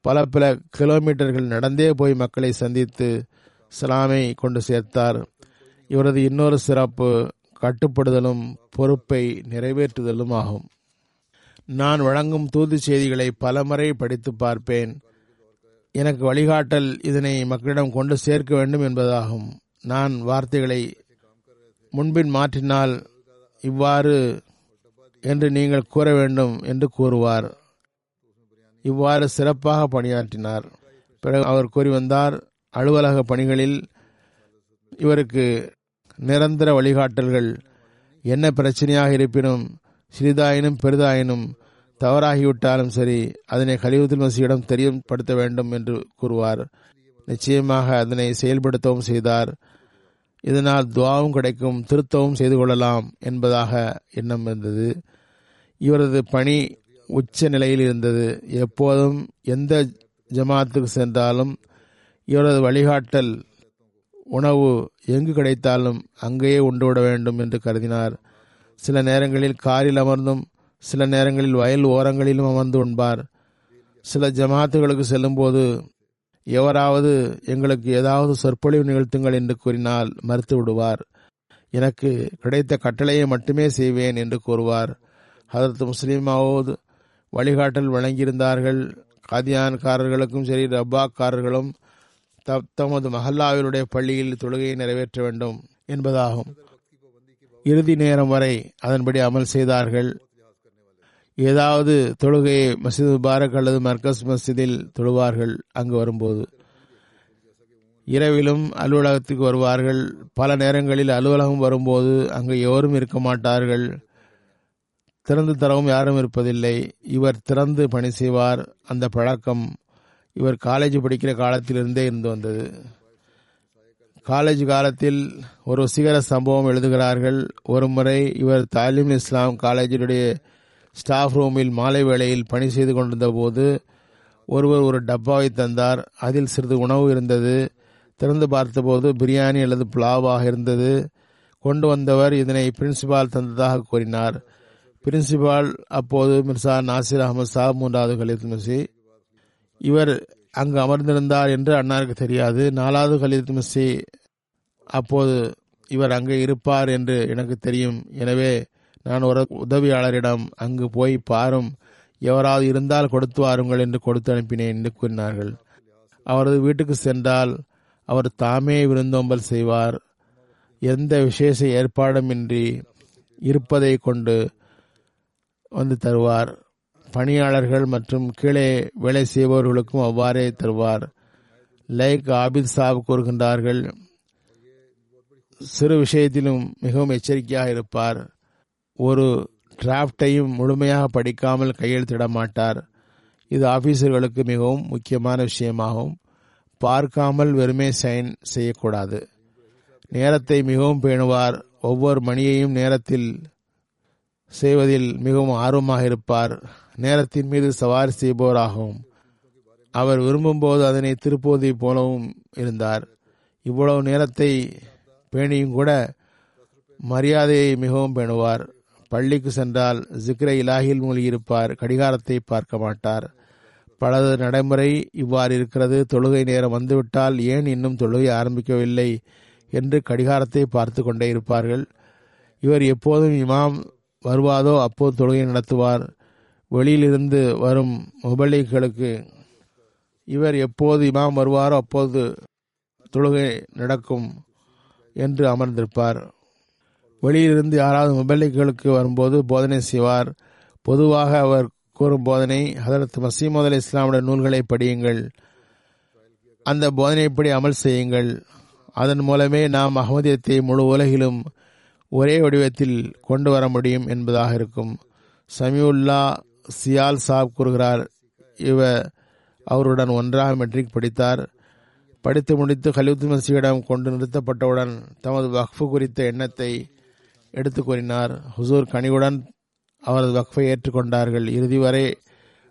பல பல கிலோமீட்டர்கள் நடந்தே போய் மக்களை சந்தித்து சலாமை கொண்டு சேர்த்தார். இவரது இன்னொரு சிறப்பு கட்டுப்படுதலும் பொறுப்பை நிறைவேற்றுதலும் ஆகும். நான் வழங்கும் தூது செய்திகளை பலமுறை படித்து பார்ப்பேன். எனக்கு வழிகாட்டல் இதனை மக்களிடம் கொண்டு சேர்க்க வேண்டும் என்பதாகும். நான் வார்த்தைகளை முன்பின் மாற்றினால் இவ்வாறு என்று நீங்கள் கூற வேண்டும் என்று கூறுவார். இவ்வாறு சிறப்பாக பணியாற்றினார். பிறகு அவர் கூறி வந்தார் அலுவலக பணிகளில் இவருக்கு நிரந்தர வழிகாட்டல்கள் என்ன பிரச்சனையாக இருப்பினும் சிறிதாயினும் பெரிதாயினும் தவறாகிவிட்டாலும் சரி அதனை கலிவுத்துல் மசியிடம் தெரியப்படுத்த வேண்டும் என்று கூறுவார். நிச்சயமாக அதனை செயல்படுத்தவும் செய்தார். இதனால் துவாவும் கிடைக்கும் திருத்தவும் செய்து கொள்ளலாம் என்பதாக எண்ணம் இருந்தது. இவரது பணி உச்ச நிலையில் இருந்தது. எப்போதும் எந்த ஜமாத்துக்கு சென்றாலும் இவரது வழிகாட்டல் உணவு எங்கு கிடைத்தாலும் அங்கேயே உண்டுவிட வேண்டும் என்று கருதினார். சில நேரங்களில் காரில் அமர்ந்தும் சில நேரங்களில் வயல் ஓரங்களிலும் அமர்ந்து உண்பார். சில ஜமாத்துகளுக்கு செல்லும்போது எவராவது எங்களுக்கு ஏதாவது சொற்பொழிவு நிகழ்த்துங்கள் என்று கூறினால் மறுத்து விடுவார். எனக்கு கிடைத்த கட்டளையை மட்டுமே செய்வேன் என்று கூறுவார். ஹதரத் முஸ்லீமாவோது வழிகாட்டல் வழங்கியிருந்தார்கள். காதியான்காரர்களுக்கும் சரி ரப்பாக்காரர்களும் தமது மஹல்லாவினுடைய பள்ளியில் தொழுகையை நிறைவேற்ற வேண்டும் என்பதாகும். இறுதி நேரம் வரை அதன்படி அமல் செய்தார்கள். ஏதாவது தொழுகையை மசித் முபாரக் அல்லது மர்கஸ் மஸ்ஜிதில் தொழுவார்கள் அங்கு வரும்போது. இரவிலும் அலுவலகத்துக்கு வருவார்கள். பல நேரங்களில் அலுவலகம் வரும்போது அங்கு எவரும் இருக்க மாட்டார்கள். திறந்து தரவும் யாரும் இருப்பதில்லை. இவர் திறந்து பணி செய்வார். அந்த பழக்கம் இவர் காலேஜ் படிக்கிற காலத்திலிருந்தே இருந்து வந்தது. காலேஜ் காலத்தில் ஒரு சிகர சம்பவம் எழுதுகிறார்கள். ஒரு முறை இவர் தாலிம் இஸ்லாம் காலேஜினுடைய ஸ்டாஃப் ரூமில் மாலை வேளையில் பணி செய்து கொண்டிருந்த போது ஒருவர் ஒரு டப்பாவை தந்தார். அதில் சிறிது உணவு இருந்தது. திறந்து பார்த்தபோது பிரியாணி அல்லது புலாவாக இருந்தது. கொண்டு வந்தவர் இதனை பிரின்சிபால் தந்ததாக கூறினார். பிரின்சிபால் அப்போது மிர்சா நாசிர் அகமது சாப் மூன்றாவது கலித் மிசி இவர் அங்கு அமர்ந்திருந்தார் என்று அன்னாருக்கு தெரியாது. நாலாவது கலித் மிசி அப்போது இவர் அங்கே இருப்பார் என்று எனக்கு தெரியும். எனவே நான் ஒரு உதவியாளரிடம் அங்கு போய் பாரும். எவராவது இருந்தால் கொடுத்து வாருங்கள் என்று கொடுத்து அனுப்பினேன் என்று கூறினார்கள். அவரது வீட்டுக்கு சென்றால் அவர் தாமே விருந்தோம்பல் செய்வார். எந்த விசேஷ ஏற்பாடுமின்றி இருப்பதை கொண்டு வந்து தருவார். பணியாளர்கள் மற்றும் கீழே வேலை செய்பவர்களுக்கும் அவ்வாறே தருவார். லைக் ஆபித் சாப் கூறுகின்றார்கள் சிறு விஷயத்திலும் மிகவும் எச்சரிக்கையாக இருப்பார். ஒரு டிராப்டையும் முழுமையாக படிக்காமல் கையெழுத்திட மாட்டார் இது ஆபீசர்களுக்கு மிகவும் முக்கியமான விஷயமாகும். பார்க்காமல் வெறுமே சைன் செய்யக்கூடாது. நேரத்தை மிகவும் பேணுவார். ஒவ்வொரு மணியையும் நேரத்தில் செய்வதில் மிகவும் ஆர்வமாக இருப்பார். நேரத்தின் மீது சவாரி செய்பவராகவும் அவர் விரும்பும்போது அதனை திருப்புவதை போலவும் இருந்தார். இவ்வளவு நேரத்தை பேணியும் கூட மரியாதையை மிகவும் பேணுவார். பள்ளிக்கு சென்றால் ஜிக்ரை இலாகில் மூழ்கியிருப்பார் கடிகாரத்தை பார்க்க மாட்டார். பலது நடைமுறை இவ்வாறு இருக்கிறது. தொழுகை நேரம் வந்துவிட்டால் ஏன் இன்னும் தொழுகை ஆரம்பிக்கவில்லை என்று கடிகாரத்தை பார்த்து கொண்டே இருப்பார்கள். இவர் எப்போதும் இமாம் வருவாதோ அப்போது தொழுகை நடத்துவார். வெளியிலிருந்து வரும் முபலிகளுக்கு இவர் எப்போது இமாம் வருவாரோ அப்போது தொழுகை நடக்கும் என்று அமர்ந்திருப்பார். வெளியிலிருந்து யாராவது முபல்லிகளுக்கு வரும்போது போதனை செய்வார். பொதுவாக அவர் கூறும் போதனை ஹதரத் மசீமது அலி இஸ்லாமுடைய நூல்களை படியுங்கள். அந்த போதனைப்படி அமல் செய்யுங்கள். அதன் மூலமே நாம் அகமதியத்தை முழு உலகிலும் ஒரே வடிவத்தில் கொண்டு வர முடியும் என்பதாக இருக்கும். சமியுல்லா சியால் சாப் கூறுகிறார் இவர் அவருடன் ஒன்றாக மெட்ரிக் படித்தார். படித்து முடித்து ஹலிவுத் மசியிடம் கொண்டு நிறுத்தப்பட்டவுடன் தமது வக்ஃபு குறித்த எண்ணத்தை எடுத்து கூறினார். ஹுசூர் கனிவுடன் அவரது வக்ஃபை ஏற்றுக்கொண்டார்கள் இறுதி வரை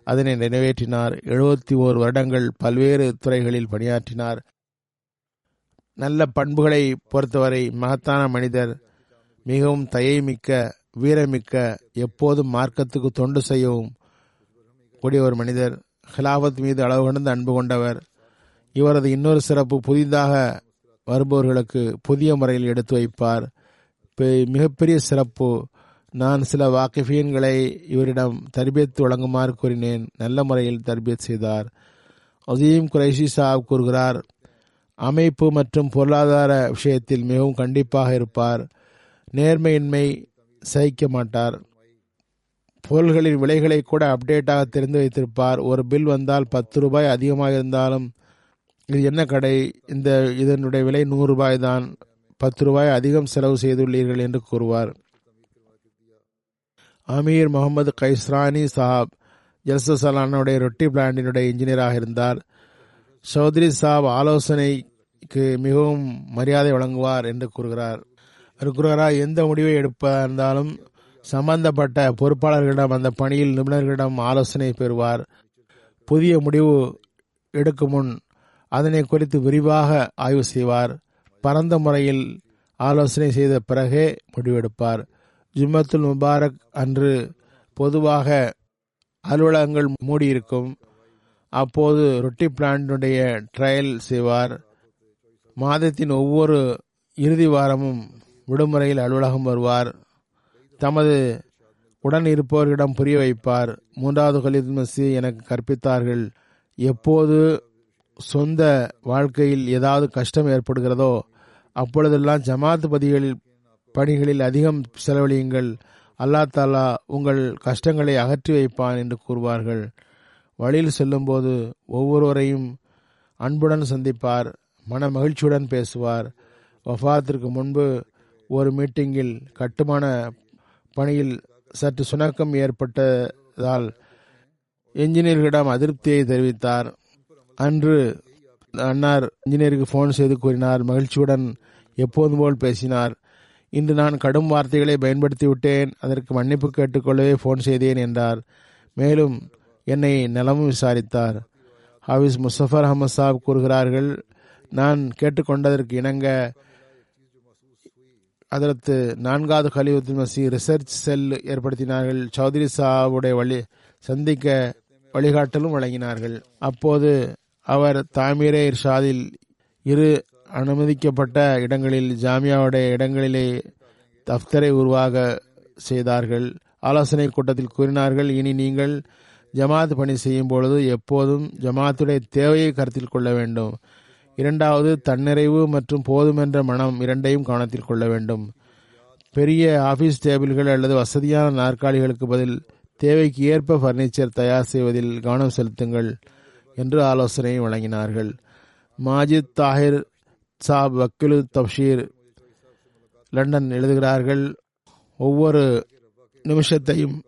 அதனை நிறைவேற்றினார். எழுபத்தி ஓர் வருடங்கள் பல்வேறு துறைகளில் பணியாற்றினார். நல்ல பண்புகளை பொறுத்தவரை மகத்தான மனிதர். மிகவும் தயைமிக்க வீரமிக்க எப்போதும் மார்க்கத்துக்கு தொண்டு செய்யவும் கூடிய ஒரு மனிதர். ஹிலாபத் மீது அளவு கடந்து அன்பு கொண்டவர். இவரது இன்னொரு சிறப்பு புதிதாக வருபவர்களுக்கு புதிய முறையில் எடுத்து வைப்பார். மிகப்பெரிய சிறப்பு. நான் சில வாக்கிஃபியன்களை இவரிடம் தர்பியத்து வழங்குமாறு கூறினேன். நல்ல முறையில் தர்பியத் செய்தார். அசீம் குரைஷி சாப் கூறுகிறார் அமைப்பு மற்றும் பொருளாதார விஷயத்தில் மிகவும் கண்டிப்பாக இருப்பார். நேர்மையின்மை சகிக்க மாட்டார். பொருள்களின் விலைகளை கூட அப்டேட்டாக தெரிந்து வைத்திருப்பார். ஒரு பில் வந்தால் பத்து ரூபாய் அதிகமாக இருந்தாலும் இது என்ன கடை? இந்த இதனுடைய விலை நூறு ரூபாய் தான் பத்து ரூபாய் அதிகம் செலவு செய்துள்ளீர்கள் என்று கூறுவார். அமீர் முகமது கைஸ்ரானி சாப் ஜல்சலானுடைய ரொட்டி பிளான்டினுடைய இன்ஜினியராக இருந்தார். சௌத்ரி சாப் ஆலோசனைக்கு மிகவும் மரியாதை வழங்குவார் என்று கூறுகிறார். கூறுகிறார் எந்த முடிவை எடுப்பதாக இருந்தாலும் சம்பந்தப்பட்ட பொறுப்பாளர்களிடம் அந்த பணியில் நிபுணர்களிடம் ஆலோசனை பெறுவார். புதிய முடிவு எடுக்கும் முன் அதனை குறித்து விரிவாக ஆய்வு செய்வார். பரந்த முறையில் ஆலோசனை செய்த பிறகே முடிவெடுப்பார். ஜும்மத்துல் முபாரக் அன்று பொதுவாக அலுவலகங்கள் மூடியிருக்கும். அப்போது ரொட்டி பிளான்டுடைய ட்ரையல் செய்வார். மாதத்தின் ஒவ்வொரு இறுதி வாரமும் விடுமுறையில் அலுவலகம் வருவார். தமது உடன் இருப்பவர்களிடம் புரிய வைப்பார். மூன்றாவது கலித் மசி எனக்கு கற்பித்தார்கள் எப்போது சொந்த வாழ்க்கையில் ஏதாவது கஷ்டம் ஏற்படுகிறதோ அப்பொழுதெல்லாம் ஜமாத் பதிகளில் பணிகளில் அதிகம் செலவழியுங்கள். அல்லா தாலா உங்கள் கஷ்டங்களை அகற்றி வைப்பான் என்று கூறுவார்கள். வழியில் செல்லும்போது ஒவ்வொருவரையும் அன்புடன் சந்திப்பார் மன மகிழ்ச்சியுடன் பேசுவார். வஃபாத்திற்கு முன்பு ஒரு மீட்டிங்கில் கட்டுமான பணியில் சற்று சுணக்கம் ஏற்பட்டதால் என்ஜினியர்களிடம் அதிருப்தியை தெரிவித்தார். அன்று அன்னார் இன்ஜினியருக்கு ஃபோன் செய்து கூறினார். மகிழ்ச்சியுடன் எப்போதும் போல் பேசினார். இன்று நான் கடும் வார்த்தைகளை பயன்படுத்தி விட்டேன். அதற்கு மன்னிப்பு கேட்டுக்கொள்ளவே ஃபோன் செய்தேன் என்றார். மேலும் என்னை நலமும் விசாரித்தார். ஹாவிஸ் முசஃபர் அஹமத் சாப் கூறுகிறார்கள் நான் கேட்டுக்கொண்டதற்கு இணங்க அதற்கு நான்காவது கலிவுத்தின் மசி ரிசர்ச் செல் ஏற்படுத்தினார்கள். சௌத்ரி சாவுடைய வழி சந்திக்க வழிகாட்டலும் வழங்கினார்கள். அப்போது அவர் தாமீரே இர்ஷாதில் இரு அனுமதிக்கப்பட்ட இடங்களில் ஜாமியாவுடைய இடங்களிலே தஃப்தரை உருவாக செய்தார்கள். ஆலோசனை கூட்டத்தில் கூறினார்கள் இனி நீங்கள் ஜமாத் பணி செய்யும் பொழுது எப்போதும் ஜமாத்துடைய தேவையை கருத்தில் கொள்ள வேண்டும். இரண்டாவது தன்னிறைவு மற்றும் போதுமென்ற மனம் இரண்டையும் கவனத்தில் கொள்ள வேண்டும். பெரிய ஆபீஸ் டேபிள்கள் அல்லது வசதியான நாற்காலிகளுக்கு பதில் தேவைக்கு ஏற்ப பர்னிச்சர் தயார் செய்வதில் கவனம் செலுத்துங்கள். என்று ஆலோசனை வழங்கினார்கள். மாஜித் தாஹிர் சாப் வக்கீலு தப்ஷீர் லண்டன் எழுதுகிறார்கள் ஒவ்வொரு நிமிஷத்தையும்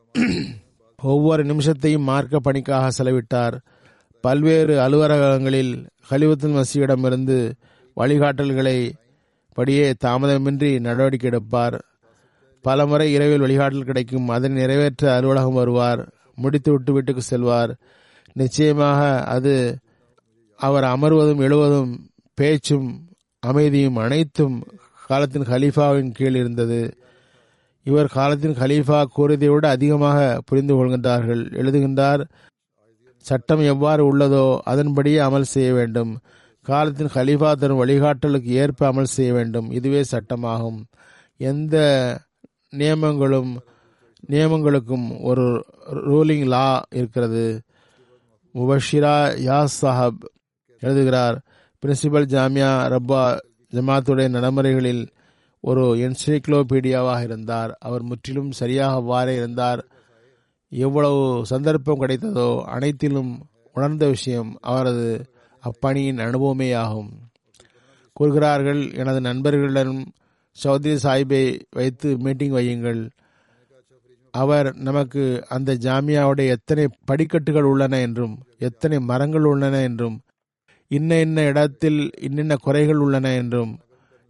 ஒவ்வொரு நிமிஷத்தையும் மார்க்க பணிக்காக செலவிட்டார். பல்வேறு அலுவலகங்களில் ஹலிவத்துல் மசியிடமிருந்து வழிகாட்டல்களை படியே தாமதமின்றி நடவடிக்கை எடுப்பார். பலமுறை இரவில் வழிகாட்டல் கிடைக்கும் அதனை நிறைவேற்ற அலுவலகம் வருவார் முடித்து விட்டு வீட்டுக்கு செல்வார். நிச்சயமாக அது அவர் அமர்வதும் எழுவதும் பேச்சும் அமைதியும் அனைத்தும் காலத்தின் ஹலீஃபாவின் கீழ் இருந்தது. இவர் காலத்தின் ஹலீஃபா கூறியதை விட அதிகமாக புரிந்து கொள்கின்றார்கள். எழுதுகின்றார் சட்டம் எவ்வாறு உள்ளதோ அதன்படியே அமல் செய்ய வேண்டும். காலத்தின் ஹலீஃபா தரும் வழிகாட்டலுக்கு ஏற்ப அமல் செய்ய வேண்டும். இதுவே சட்டமாகும். எந்த நியமங்களும் நியமங்களுக்கும் ஒரு ரூலிங் லா இருக்கிறது. முபஷிரா யாஸ் சாஹப் எழுதுகிறார். பிரின்சிபல் ஜாமியா ரப்பா ஜமாத்துடைய நடைமுறைகளில் ஒரு என்சைக்ளோபீடியாவாக இருந்தார். அவர் முற்றிலும் சரியாக வாரே இருந்தார். எவ்வளவு சந்தர்ப்பம் கிடைத்ததோ அனைத்திலும் உணர்ந்த விஷயம் அவரது அப்பணியின் அனுபவமே ஆகும் கூறுகிறார்கள் எனது நண்பர்களிடம் சௌத்ரி சாஹிப்பை வைத்து மீட்டிங் வையுங்கள். அவர் நமக்கு அந்த ஜாமியாவுடைய எத்தனை படிக்கட்டுகள் உள்ளன என்றும் எத்தனை மரங்கள் உள்ளன என்றும் இன்ன இன்ன இடத்தில் இன்னின்ன குறைகள் உள்ளன என்றும்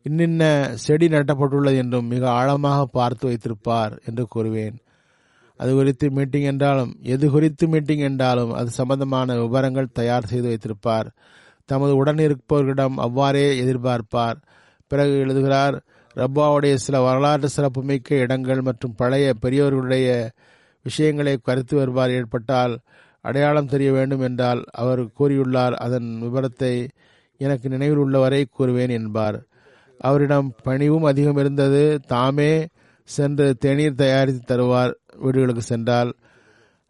இன்னின்ன செடி நட்டப்பட்டுள்ளது என்றும் மிக ஆழமாக பார்த்து வைத்திருப்பார் என்று கூறுவேன். அது குறித்து மீட்டிங் என்றாலும் எது குறித்து மீட்டிங் என்றாலும் அது சம்பந்தமான விவரங்கள் தயார் செய்து வைத்திருப்பார். தமது உடன் இருப்பவர்களிடம் அவ்வாறே எதிர்பார்ப்பார். பிறகு எழுதுகிறார் ரப்பாவுடைய சில வரலாற்று சிறப்புமிக்க இடங்கள் மற்றும் பழைய பெரியவர்களுடைய விஷயங்களை கருத்து வருவார் ஏற்பட்டால் அடையாளம் தெரிய வேண்டும் என்றால் அவர் கூறியுள்ளார். அதன் விவரத்தை எனக்கு நினைவில் உள்ளவரை கூறுவேன் என்பார். அவரிடம் பணிவும் அதிகம் இருந்தது. தாமே சென்று தேநீர் தயாரித்து தருவார் வீடுகளுக்கு சென்றால்.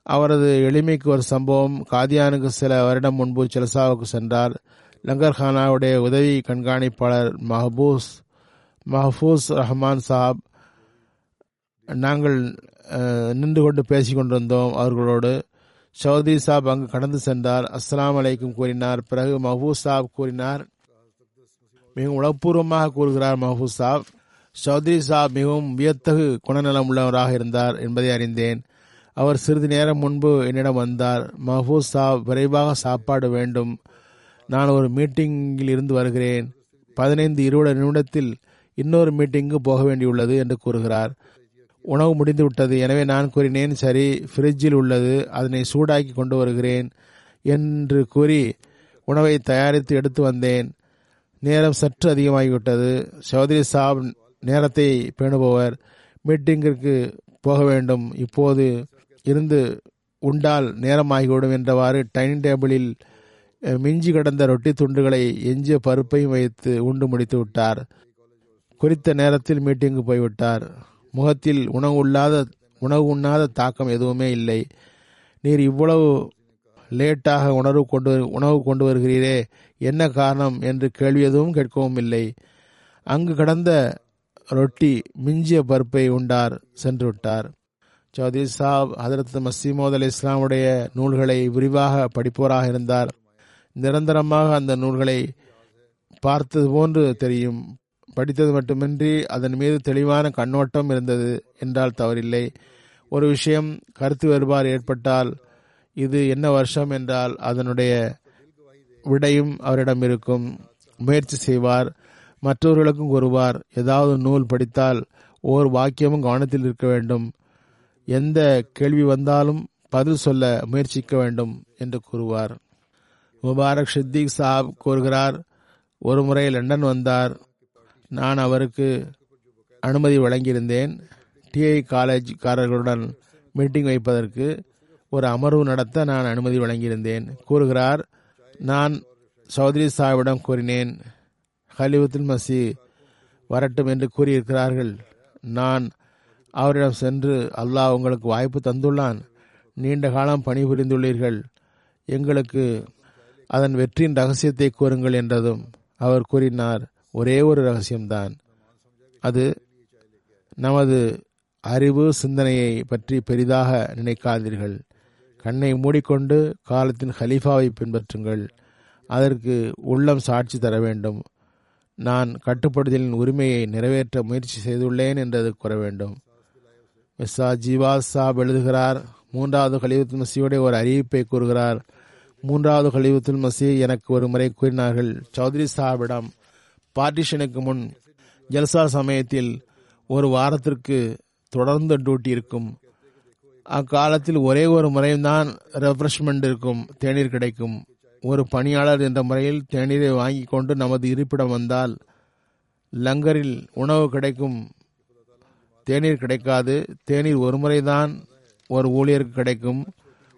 அவரது எளிமைக்கு ஒரு சம்பவம். காதியானுக்கு சில வருடம் முன்பு செலசாவுக்கு சென்றார். லங்கர்ஹானாவுடைய உதவி கண்காணிப்பாளர் மஹபூஸ் மஹபூஸ் ரஹ்மான் சாப் நாங்கள் நின்று கொண்டு பேசிக்கொண்டிருந்தோம் அவர்களோடு. சௌத்ரி சாப் அங்கு கடந்து சென்றார். அஸ்லாம் அலைக்கும் கூறினார். பிறகு மஹபூஸ் சாப் கூறினார். மிகவும் உளப்பூர்வமாக கூறுகிறார் மஹபூஸ் சாப். சௌத்ரி சாப் மிகவும் வியத்தகு குணநலம் உள்ளவராக இருந்தார் என்பதை அறிந்தேன். அவர் சிறிது நேரம் முன்பு என்னிடம் வந்தார். மஹபூஸ் சாப் விரைவாக சாப்பாடு வேண்டும். நான் ஒரு மீட்டிங்கில் இருந்து வருகிறேன். பதினைந்து இருபது நிமிடத்தில் இன்னொரு மீட்டிங்கு போக வேண்டியுள்ளது என்று கூறுகிறார். உணவு முடிந்து விட்டது எனவே நான் கூறினேன் சரி ஃப்ரிட்ஜில் உள்ளது அதனை சூடாக்கி கொண்டு வருகிறேன் என்று கூறி உணவை தயாரித்து எடுத்து வந்தேன். நேரம் சற்று அதிகமாகிவிட்டது. சௌத்ரி சாப் நேரத்தை பேணுபவர் மீட்டிங்கிற்கு போக வேண்டும். இப்போது இருந்து உண்டால் நேரமாகிவிடும் என்றவாறு டைனிங் டேபிளில் மிஞ்சி கிடந்த ரொட்டி துண்டுகளை எஞ்சிய பருப்பையும் வைத்து உண்டு முடித்து விட்டார் குறித்த நேரத்தில் மீட்டிங்கு போய்விட்டார். முகத்தில் உணவு உள்ளாத உணவு உண்ணாத தாக்கம் எதுவுமே இல்லை. நீர் இவ்வளவு லேட்டாக உணர்வு கொண்டு உணவு கொண்டு வருகிறீரே என்ன காரணம் என்று கேள்வி எதுவும் கேட்கவும் இல்லை. அங்கு கடந்த ரொட்டி மிஞ்சிய பருப்பை உண்டார் சென்று விட்டார். சௌத்ரி சாப் ஹதரத் மசீமோத் அலி இஸ்லாமுடைய நூல்களை விரிவாக படிப்போராக இருந்தார். நிரந்தரமாக அந்த நூல்களை பார்த்தது போன்று தெரியும். படித்தது மட்டுமின்றி அதன் மீது தெளிவான கண்ணோட்டம் இருந்தது என்றால் தவறில்லை. ஒரு விஷயம் கருத்து வேறுபாடு ஏற்பட்டால் இது என்ன வருஷம் என்றால் அதனுடைய விடையும் அவரிடம் இருக்கும். முயற்சி செய்வார் மற்றவர்களுக்கும் கூறுவார் ஏதாவது நூல் படித்தால் ஓர் வாக்கியமும் கவனத்தில் இருக்க வேண்டும். எந்த கேள்வி வந்தாலும் பதில் சொல்ல முயற்சிக்க வேண்டும் என்று கூறுவார். முபாரக் சித்திக் சாப் கூறுகிறார் ஒரு முறை லண்டன் வந்தார் நான் அவருக்கு அனுமதி வழங்கியிருந்தேன். டிஐ காலேஜ்காரர்களுடன் மீட்டிங் வைப்பதற்கு ஒரு அமர்வு நடத்த நான் அனுமதி வழங்கியிருந்தேன். கூறுகிறார் நான் சௌத்ரி சாஹிபிடம் கூறினேன். ஹலிவுத்துல் மசி வரட்டும் என்று கூறியிருக்கிறார்கள். நான் அவரிடம் சென்று அல்லாஹ் உங்களுக்கு வாய்ப்பு தந்துள்ளான். நீண்ட காலம் பணிபுரிந்துள்ளீர்கள். எங்களுக்கு அதன் வெற்றியின் ரகசியத்தை கூறுங்கள் என்றதும் அவர் கூறினார். ஒரே ஒரு ரகசியம்தான். அது நமது அறிவு சிந்தனையை பற்றி பெரிதாக நினைக்காதீர்கள். கண்ணை மூடிக்கொண்டு காலத்தின் ஹலீஃபாவை பின்பற்றுங்கள். அதற்கு உள்ளம் சாட்சி தர வேண்டும். நான் கட்டுப்படுத்தலின் உரிமையை நிறைவேற்ற முயற்சி செய்துள்ளேன் என்றது கூற வேண்டும். மிஸ்ஸா ஜிவாஸ் சாப் எழுதுகிறார் மூன்றாவது கலிவுத்துல் மசியுடைய ஒரு அறிவிப்பை கூறுகிறார். மூன்றாவது கலிவுத்துல் மசி எனக்கு ஒரு முறை கூறினார்கள் சௌத்ரி சாபிடம் பார்ட்டிஷனுக்கு முன் ஜல்சா சமயத்தில் ஒரு வாரத்திற்கு தொடர்ந்து டியூட்டி இருக்கும். அக்காலத்தில் ஒரே ஒரு முறைதான் ரெஃப்ரெஷ்மெண்ட் இருக்கும் தேநீர் கிடைக்கும். ஒரு பணியாளர் என்ற முறையில் தேநீரை வாங்கி கொண்டு நமது இருப்பிடம் வந்தால் லங்கரில் உணவு கிடைக்கும். தேநீர் கிடைக்காது. தேநீர் ஒரு முறைதான் ஒரு ஊழியருக்கு கிடைக்கும்.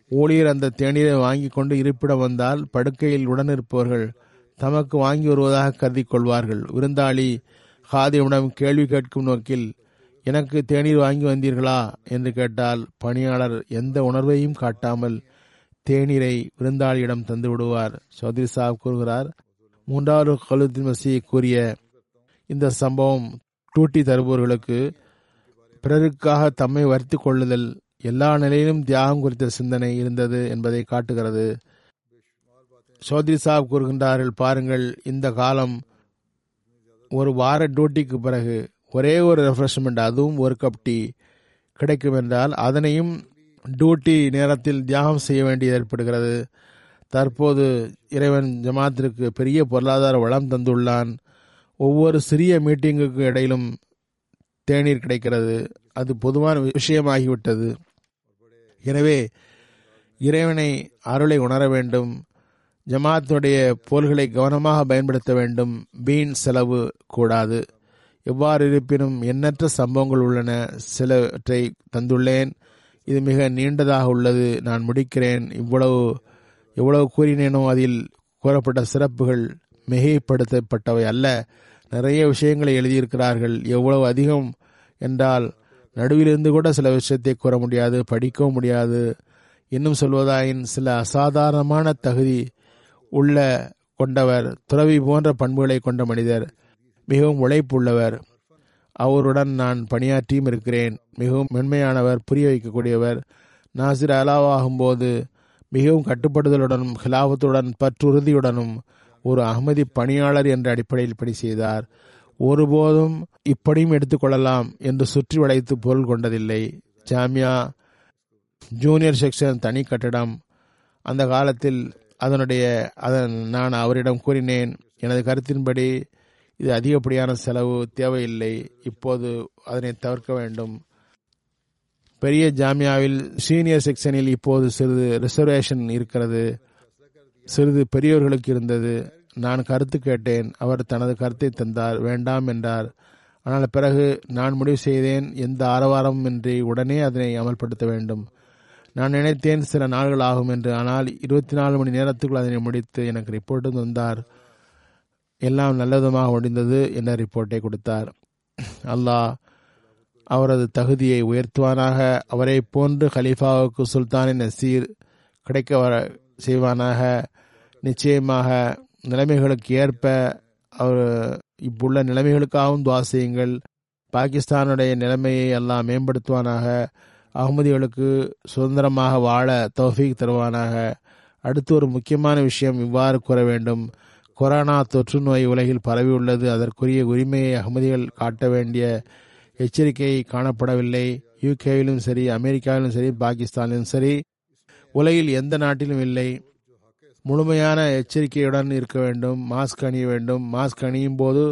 ஊழியர் அந்த தேநீரை வாங்கி கொண்டு இருப்பிடம் வந்தால் படுக்கையில் உடனிருப்பவர்கள் தமக்கு வாங்கி வருவதாக கருதி கொள்வார்கள் விருந்தாளி ஹாதியிடம் கேள்வி கேட்கும் நோக்கில் எனக்கு தேநீர் வாங்கி வந்தீர்களா? என்று கேட்டால் பணியாளர் எந்த உணர்வையும் காட்டாமல் தேநீரை விருந்தாளியிடம் தந்து விடுவார். சௌத்ரி சாப் கூறுகிறார் மூன்றாவது கலுத்தின் மசி கூறிய இந்த சம்பவம் டூட்டி தருபவர்களுக்கு பிறருக்காக தம்மை வருத்திக் கொள்ளுதல் எல்லா நிலையிலும் தியாகம் குறித்த சிந்தனை இருந்தது என்பதை காட்டுகிறது. சௌத்ரி சாப் கூறுகின்றார்கள் பாருங்கள் இந்த காலம் ஒரு வார டியூட்டிக்கு பிறகு ஒரே ஒரு ரெஃப்ரெஷ்மெண்ட் அதுவும் ஒரு கப் டீ கிடைக்கும் என்றால் அதனையும் டியூட்டி நேரத்தில் தியாகம் செய்ய வேண்டியது ஏற்படுகிறது. தற்போது இறைவன் ஜமாத்திற்கு பெரிய பொருளாதார வளம் தந்துள்ளான். ஒவ்வொரு சிறிய மீட்டிங்குக்கு இடையிலும் தேநீர் கிடைக்கிறது. அது பொதுவான விஷயமாகிவிட்டது. எனவே இறைவனை அருளை உணர வேண்டும். ஜமாத்துடைய போல்களை கவனமாக பயன்படுத்த வேண்டும். வீண் செலவு கூடாது. எவ்வாறு இருப்பினும் எண்ணற்ற சம்பவங்கள் உள்ளன. சிலவற்றை தந்துள்ளேன். இது மிக நீண்டதாக உள்ளது. நான் முடிக்கிறேன். இவ்வளவு எவ்வளவு கூறினேனோ அதில் கூறப்பட்ட சிறப்புகள் மிகைப்படுத்தப்பட்டவை அல்ல. நிறைய விஷயங்களை எழுதியிருக்கிறார்கள். எவ்வளவு அதிகம் என்றால் நடுவிலிருந்து கூட சில விஷயத்தை கூற முடியாது படிக்கவும் முடியாது. இன்னும் சொல்வதாயின் சில அசாதாரணமான தகுதி உள்ள கொண்டவர் துறவி போன்ற பண்புகளை கொண்ட மனிதர் மிகவும் உழைப்புள்ளவர். அவருடன் நான் பணியாற்றியும் இருக்கிறேன். மிகவும் மென்மையானவர் புரிய வைக்கக்கூடியவர். நாசிர் அலாவாகும் போது மிகவும் கட்டுப்படுதலுடனும் ஹிலாபத்துடன் பற்றுறுதியுடனும் ஒரு அகமதி பணியாளர் என்ற அடிப்படையில் பணி செய்தார். ஒருபோதும் இப்படியும் எடுத்துக்கொள்ளலாம் என்று சுற்றி வளைத்து பொருள் கொண்டதில்லை. ஜாமியா ஜூனியர் செக்ஷன் தனி கட்டடம். அந்த காலத்தில் அதனுடைய அதன் நான் அவரிடம் கூறினேன் எனது கருத்தின்படி இது அதிகப்படியான செலவு தேவையில்லை இப்போது அதனை தவிர்க்க வேண்டும். பெரிய ஜாமியாவில் சீனியர் செக்ஷனில் இப்போது சிறிது ரிசர்வேஷன் இருக்கிறது. சிறிது பெரியவர்களுக்கு இருந்தது. நான் கருத்து கேட்டேன். அவர் தனது கருத்தை தந்தார். வேண்டாம் என்றார். ஆனால் பிறகு நான் முடிவு செய்தேன். எந்த ஆரவாரமும் இன்றி உடனே அதனை அமல்படுத்த வேண்டும். நான் நினைத்தேன் சில நாள்கள் ஆகும் என்று. ஆனால் இருபத்தி நாலு மணி நேரத்துக்குள் அதனை முடித்து எனக்கு ரிப்போர்ட்டு தந்தார் எல்லாம் நல்லவிதமாக முடிந்தது என ரிப்போர்ட்டை கொடுத்தார். அல்லாஹ் அவரது தகுதியை உயர்த்துவானாக. அவரை போன்று ஹலீஃபாவுக்கு சுல்தானின் நசீர் கிடைக்க வர செய்வானாக. நிச்சயமாக நிலைமைகளுக்கு ஏற்ப அவர் இப்புள்ள நிலைமைகளுக்காகவும் துவா செய்யுங்கள். பாகிஸ்தானுடைய நிலைமையை எல்லாம் மேம்படுத்துவானாக. அகமதிகளுக்கு சுதந்திரமாக வாழ தௌஃபீக் தருவானாக. அடுத்து ஒரு முக்கியமான விஷயம் இவ்வாறு கூற வேண்டும். கொரோனா தொற்று நோய் உலகில் பரவியுள்ளது அதற்குரிய உரிமையை அகமதிகள் காட்ட வேண்டிய எச்சரிக்கை காணப்படவில்லை. யூகேவிலும் சரி அமெரிக்காவிலும் சரி பாகிஸ்தானிலும் சரி உலகில் எந்த நாட்டிலும் இல்லை. முழுமையான எச்சரிக்கையுடன் இருக்க வேண்டும். மாஸ்க் அணிய வேண்டும். மாஸ்க் அணியும் போது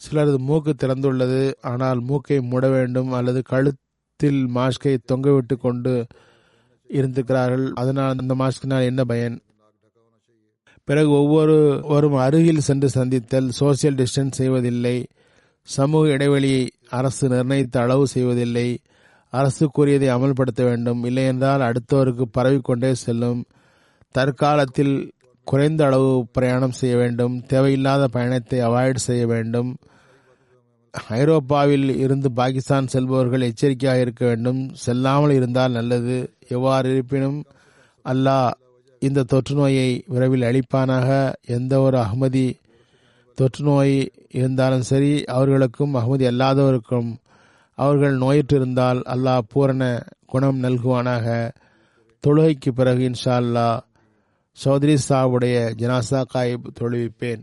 சிலரது மூக்கு திறந்துள்ளது. ஆனால் மூக்கை மூட வேண்டும். அல்லது கழுத் கழுத்தில் மாஸ்கை தொங்கவிட்டு கொண்டு இருந்திருக்கிறார்கள். அதனால் அந்த மாஸ்கினால் என்ன பயன்? பிறகு ஒவ்வொருவரும் அருகில் சென்று சந்தித்தல் சோசியல் டிஸ்டன்ஸ் செய்வதில்லை. சமூக இடைவெளியை அரசு நிர்ணயித்த அளவு செய்வதில்லை. அரசு கூறியதை அமல்படுத்த வேண்டும். இல்லையென்றால் அடுத்தவருக்கு பரவிக்கொண்டே செல்லும். தற்காலத்தில் குறைந்த அளவு பிரயாணம் செய்ய வேண்டும். தேவையில்லாத பயணத்தை அவாய்ட் செய்ய வேண்டும். ஐரோப்பாவில் இருந்து பாகிஸ்தான் செல்பவர்கள் எச்சரிக்கையாக இருக்க வேண்டும். செல்லாமல் இருந்தால் நல்லது. எவ்வாறு இருப்பினும் அல்லாஹ் இந்த தொற்று நோயை விரைவில் அளிப்பானாக. எந்த ஒரு அகமதி தொற்று நோய் இருந்தாலும் சரி அவர்களுக்கும் அகமதி அல்லாதவருக்கும். அவர்கள் நோயிற்றிருந்தால் அல்லாஹ் பூரண குணம் நல்குவானாக. தொழுகைக்கு பிறகு இன்ஷா அல்லா சௌத்ரி சாவுடைய ஜனாசா காயிப் தொழுவிப்பேன்.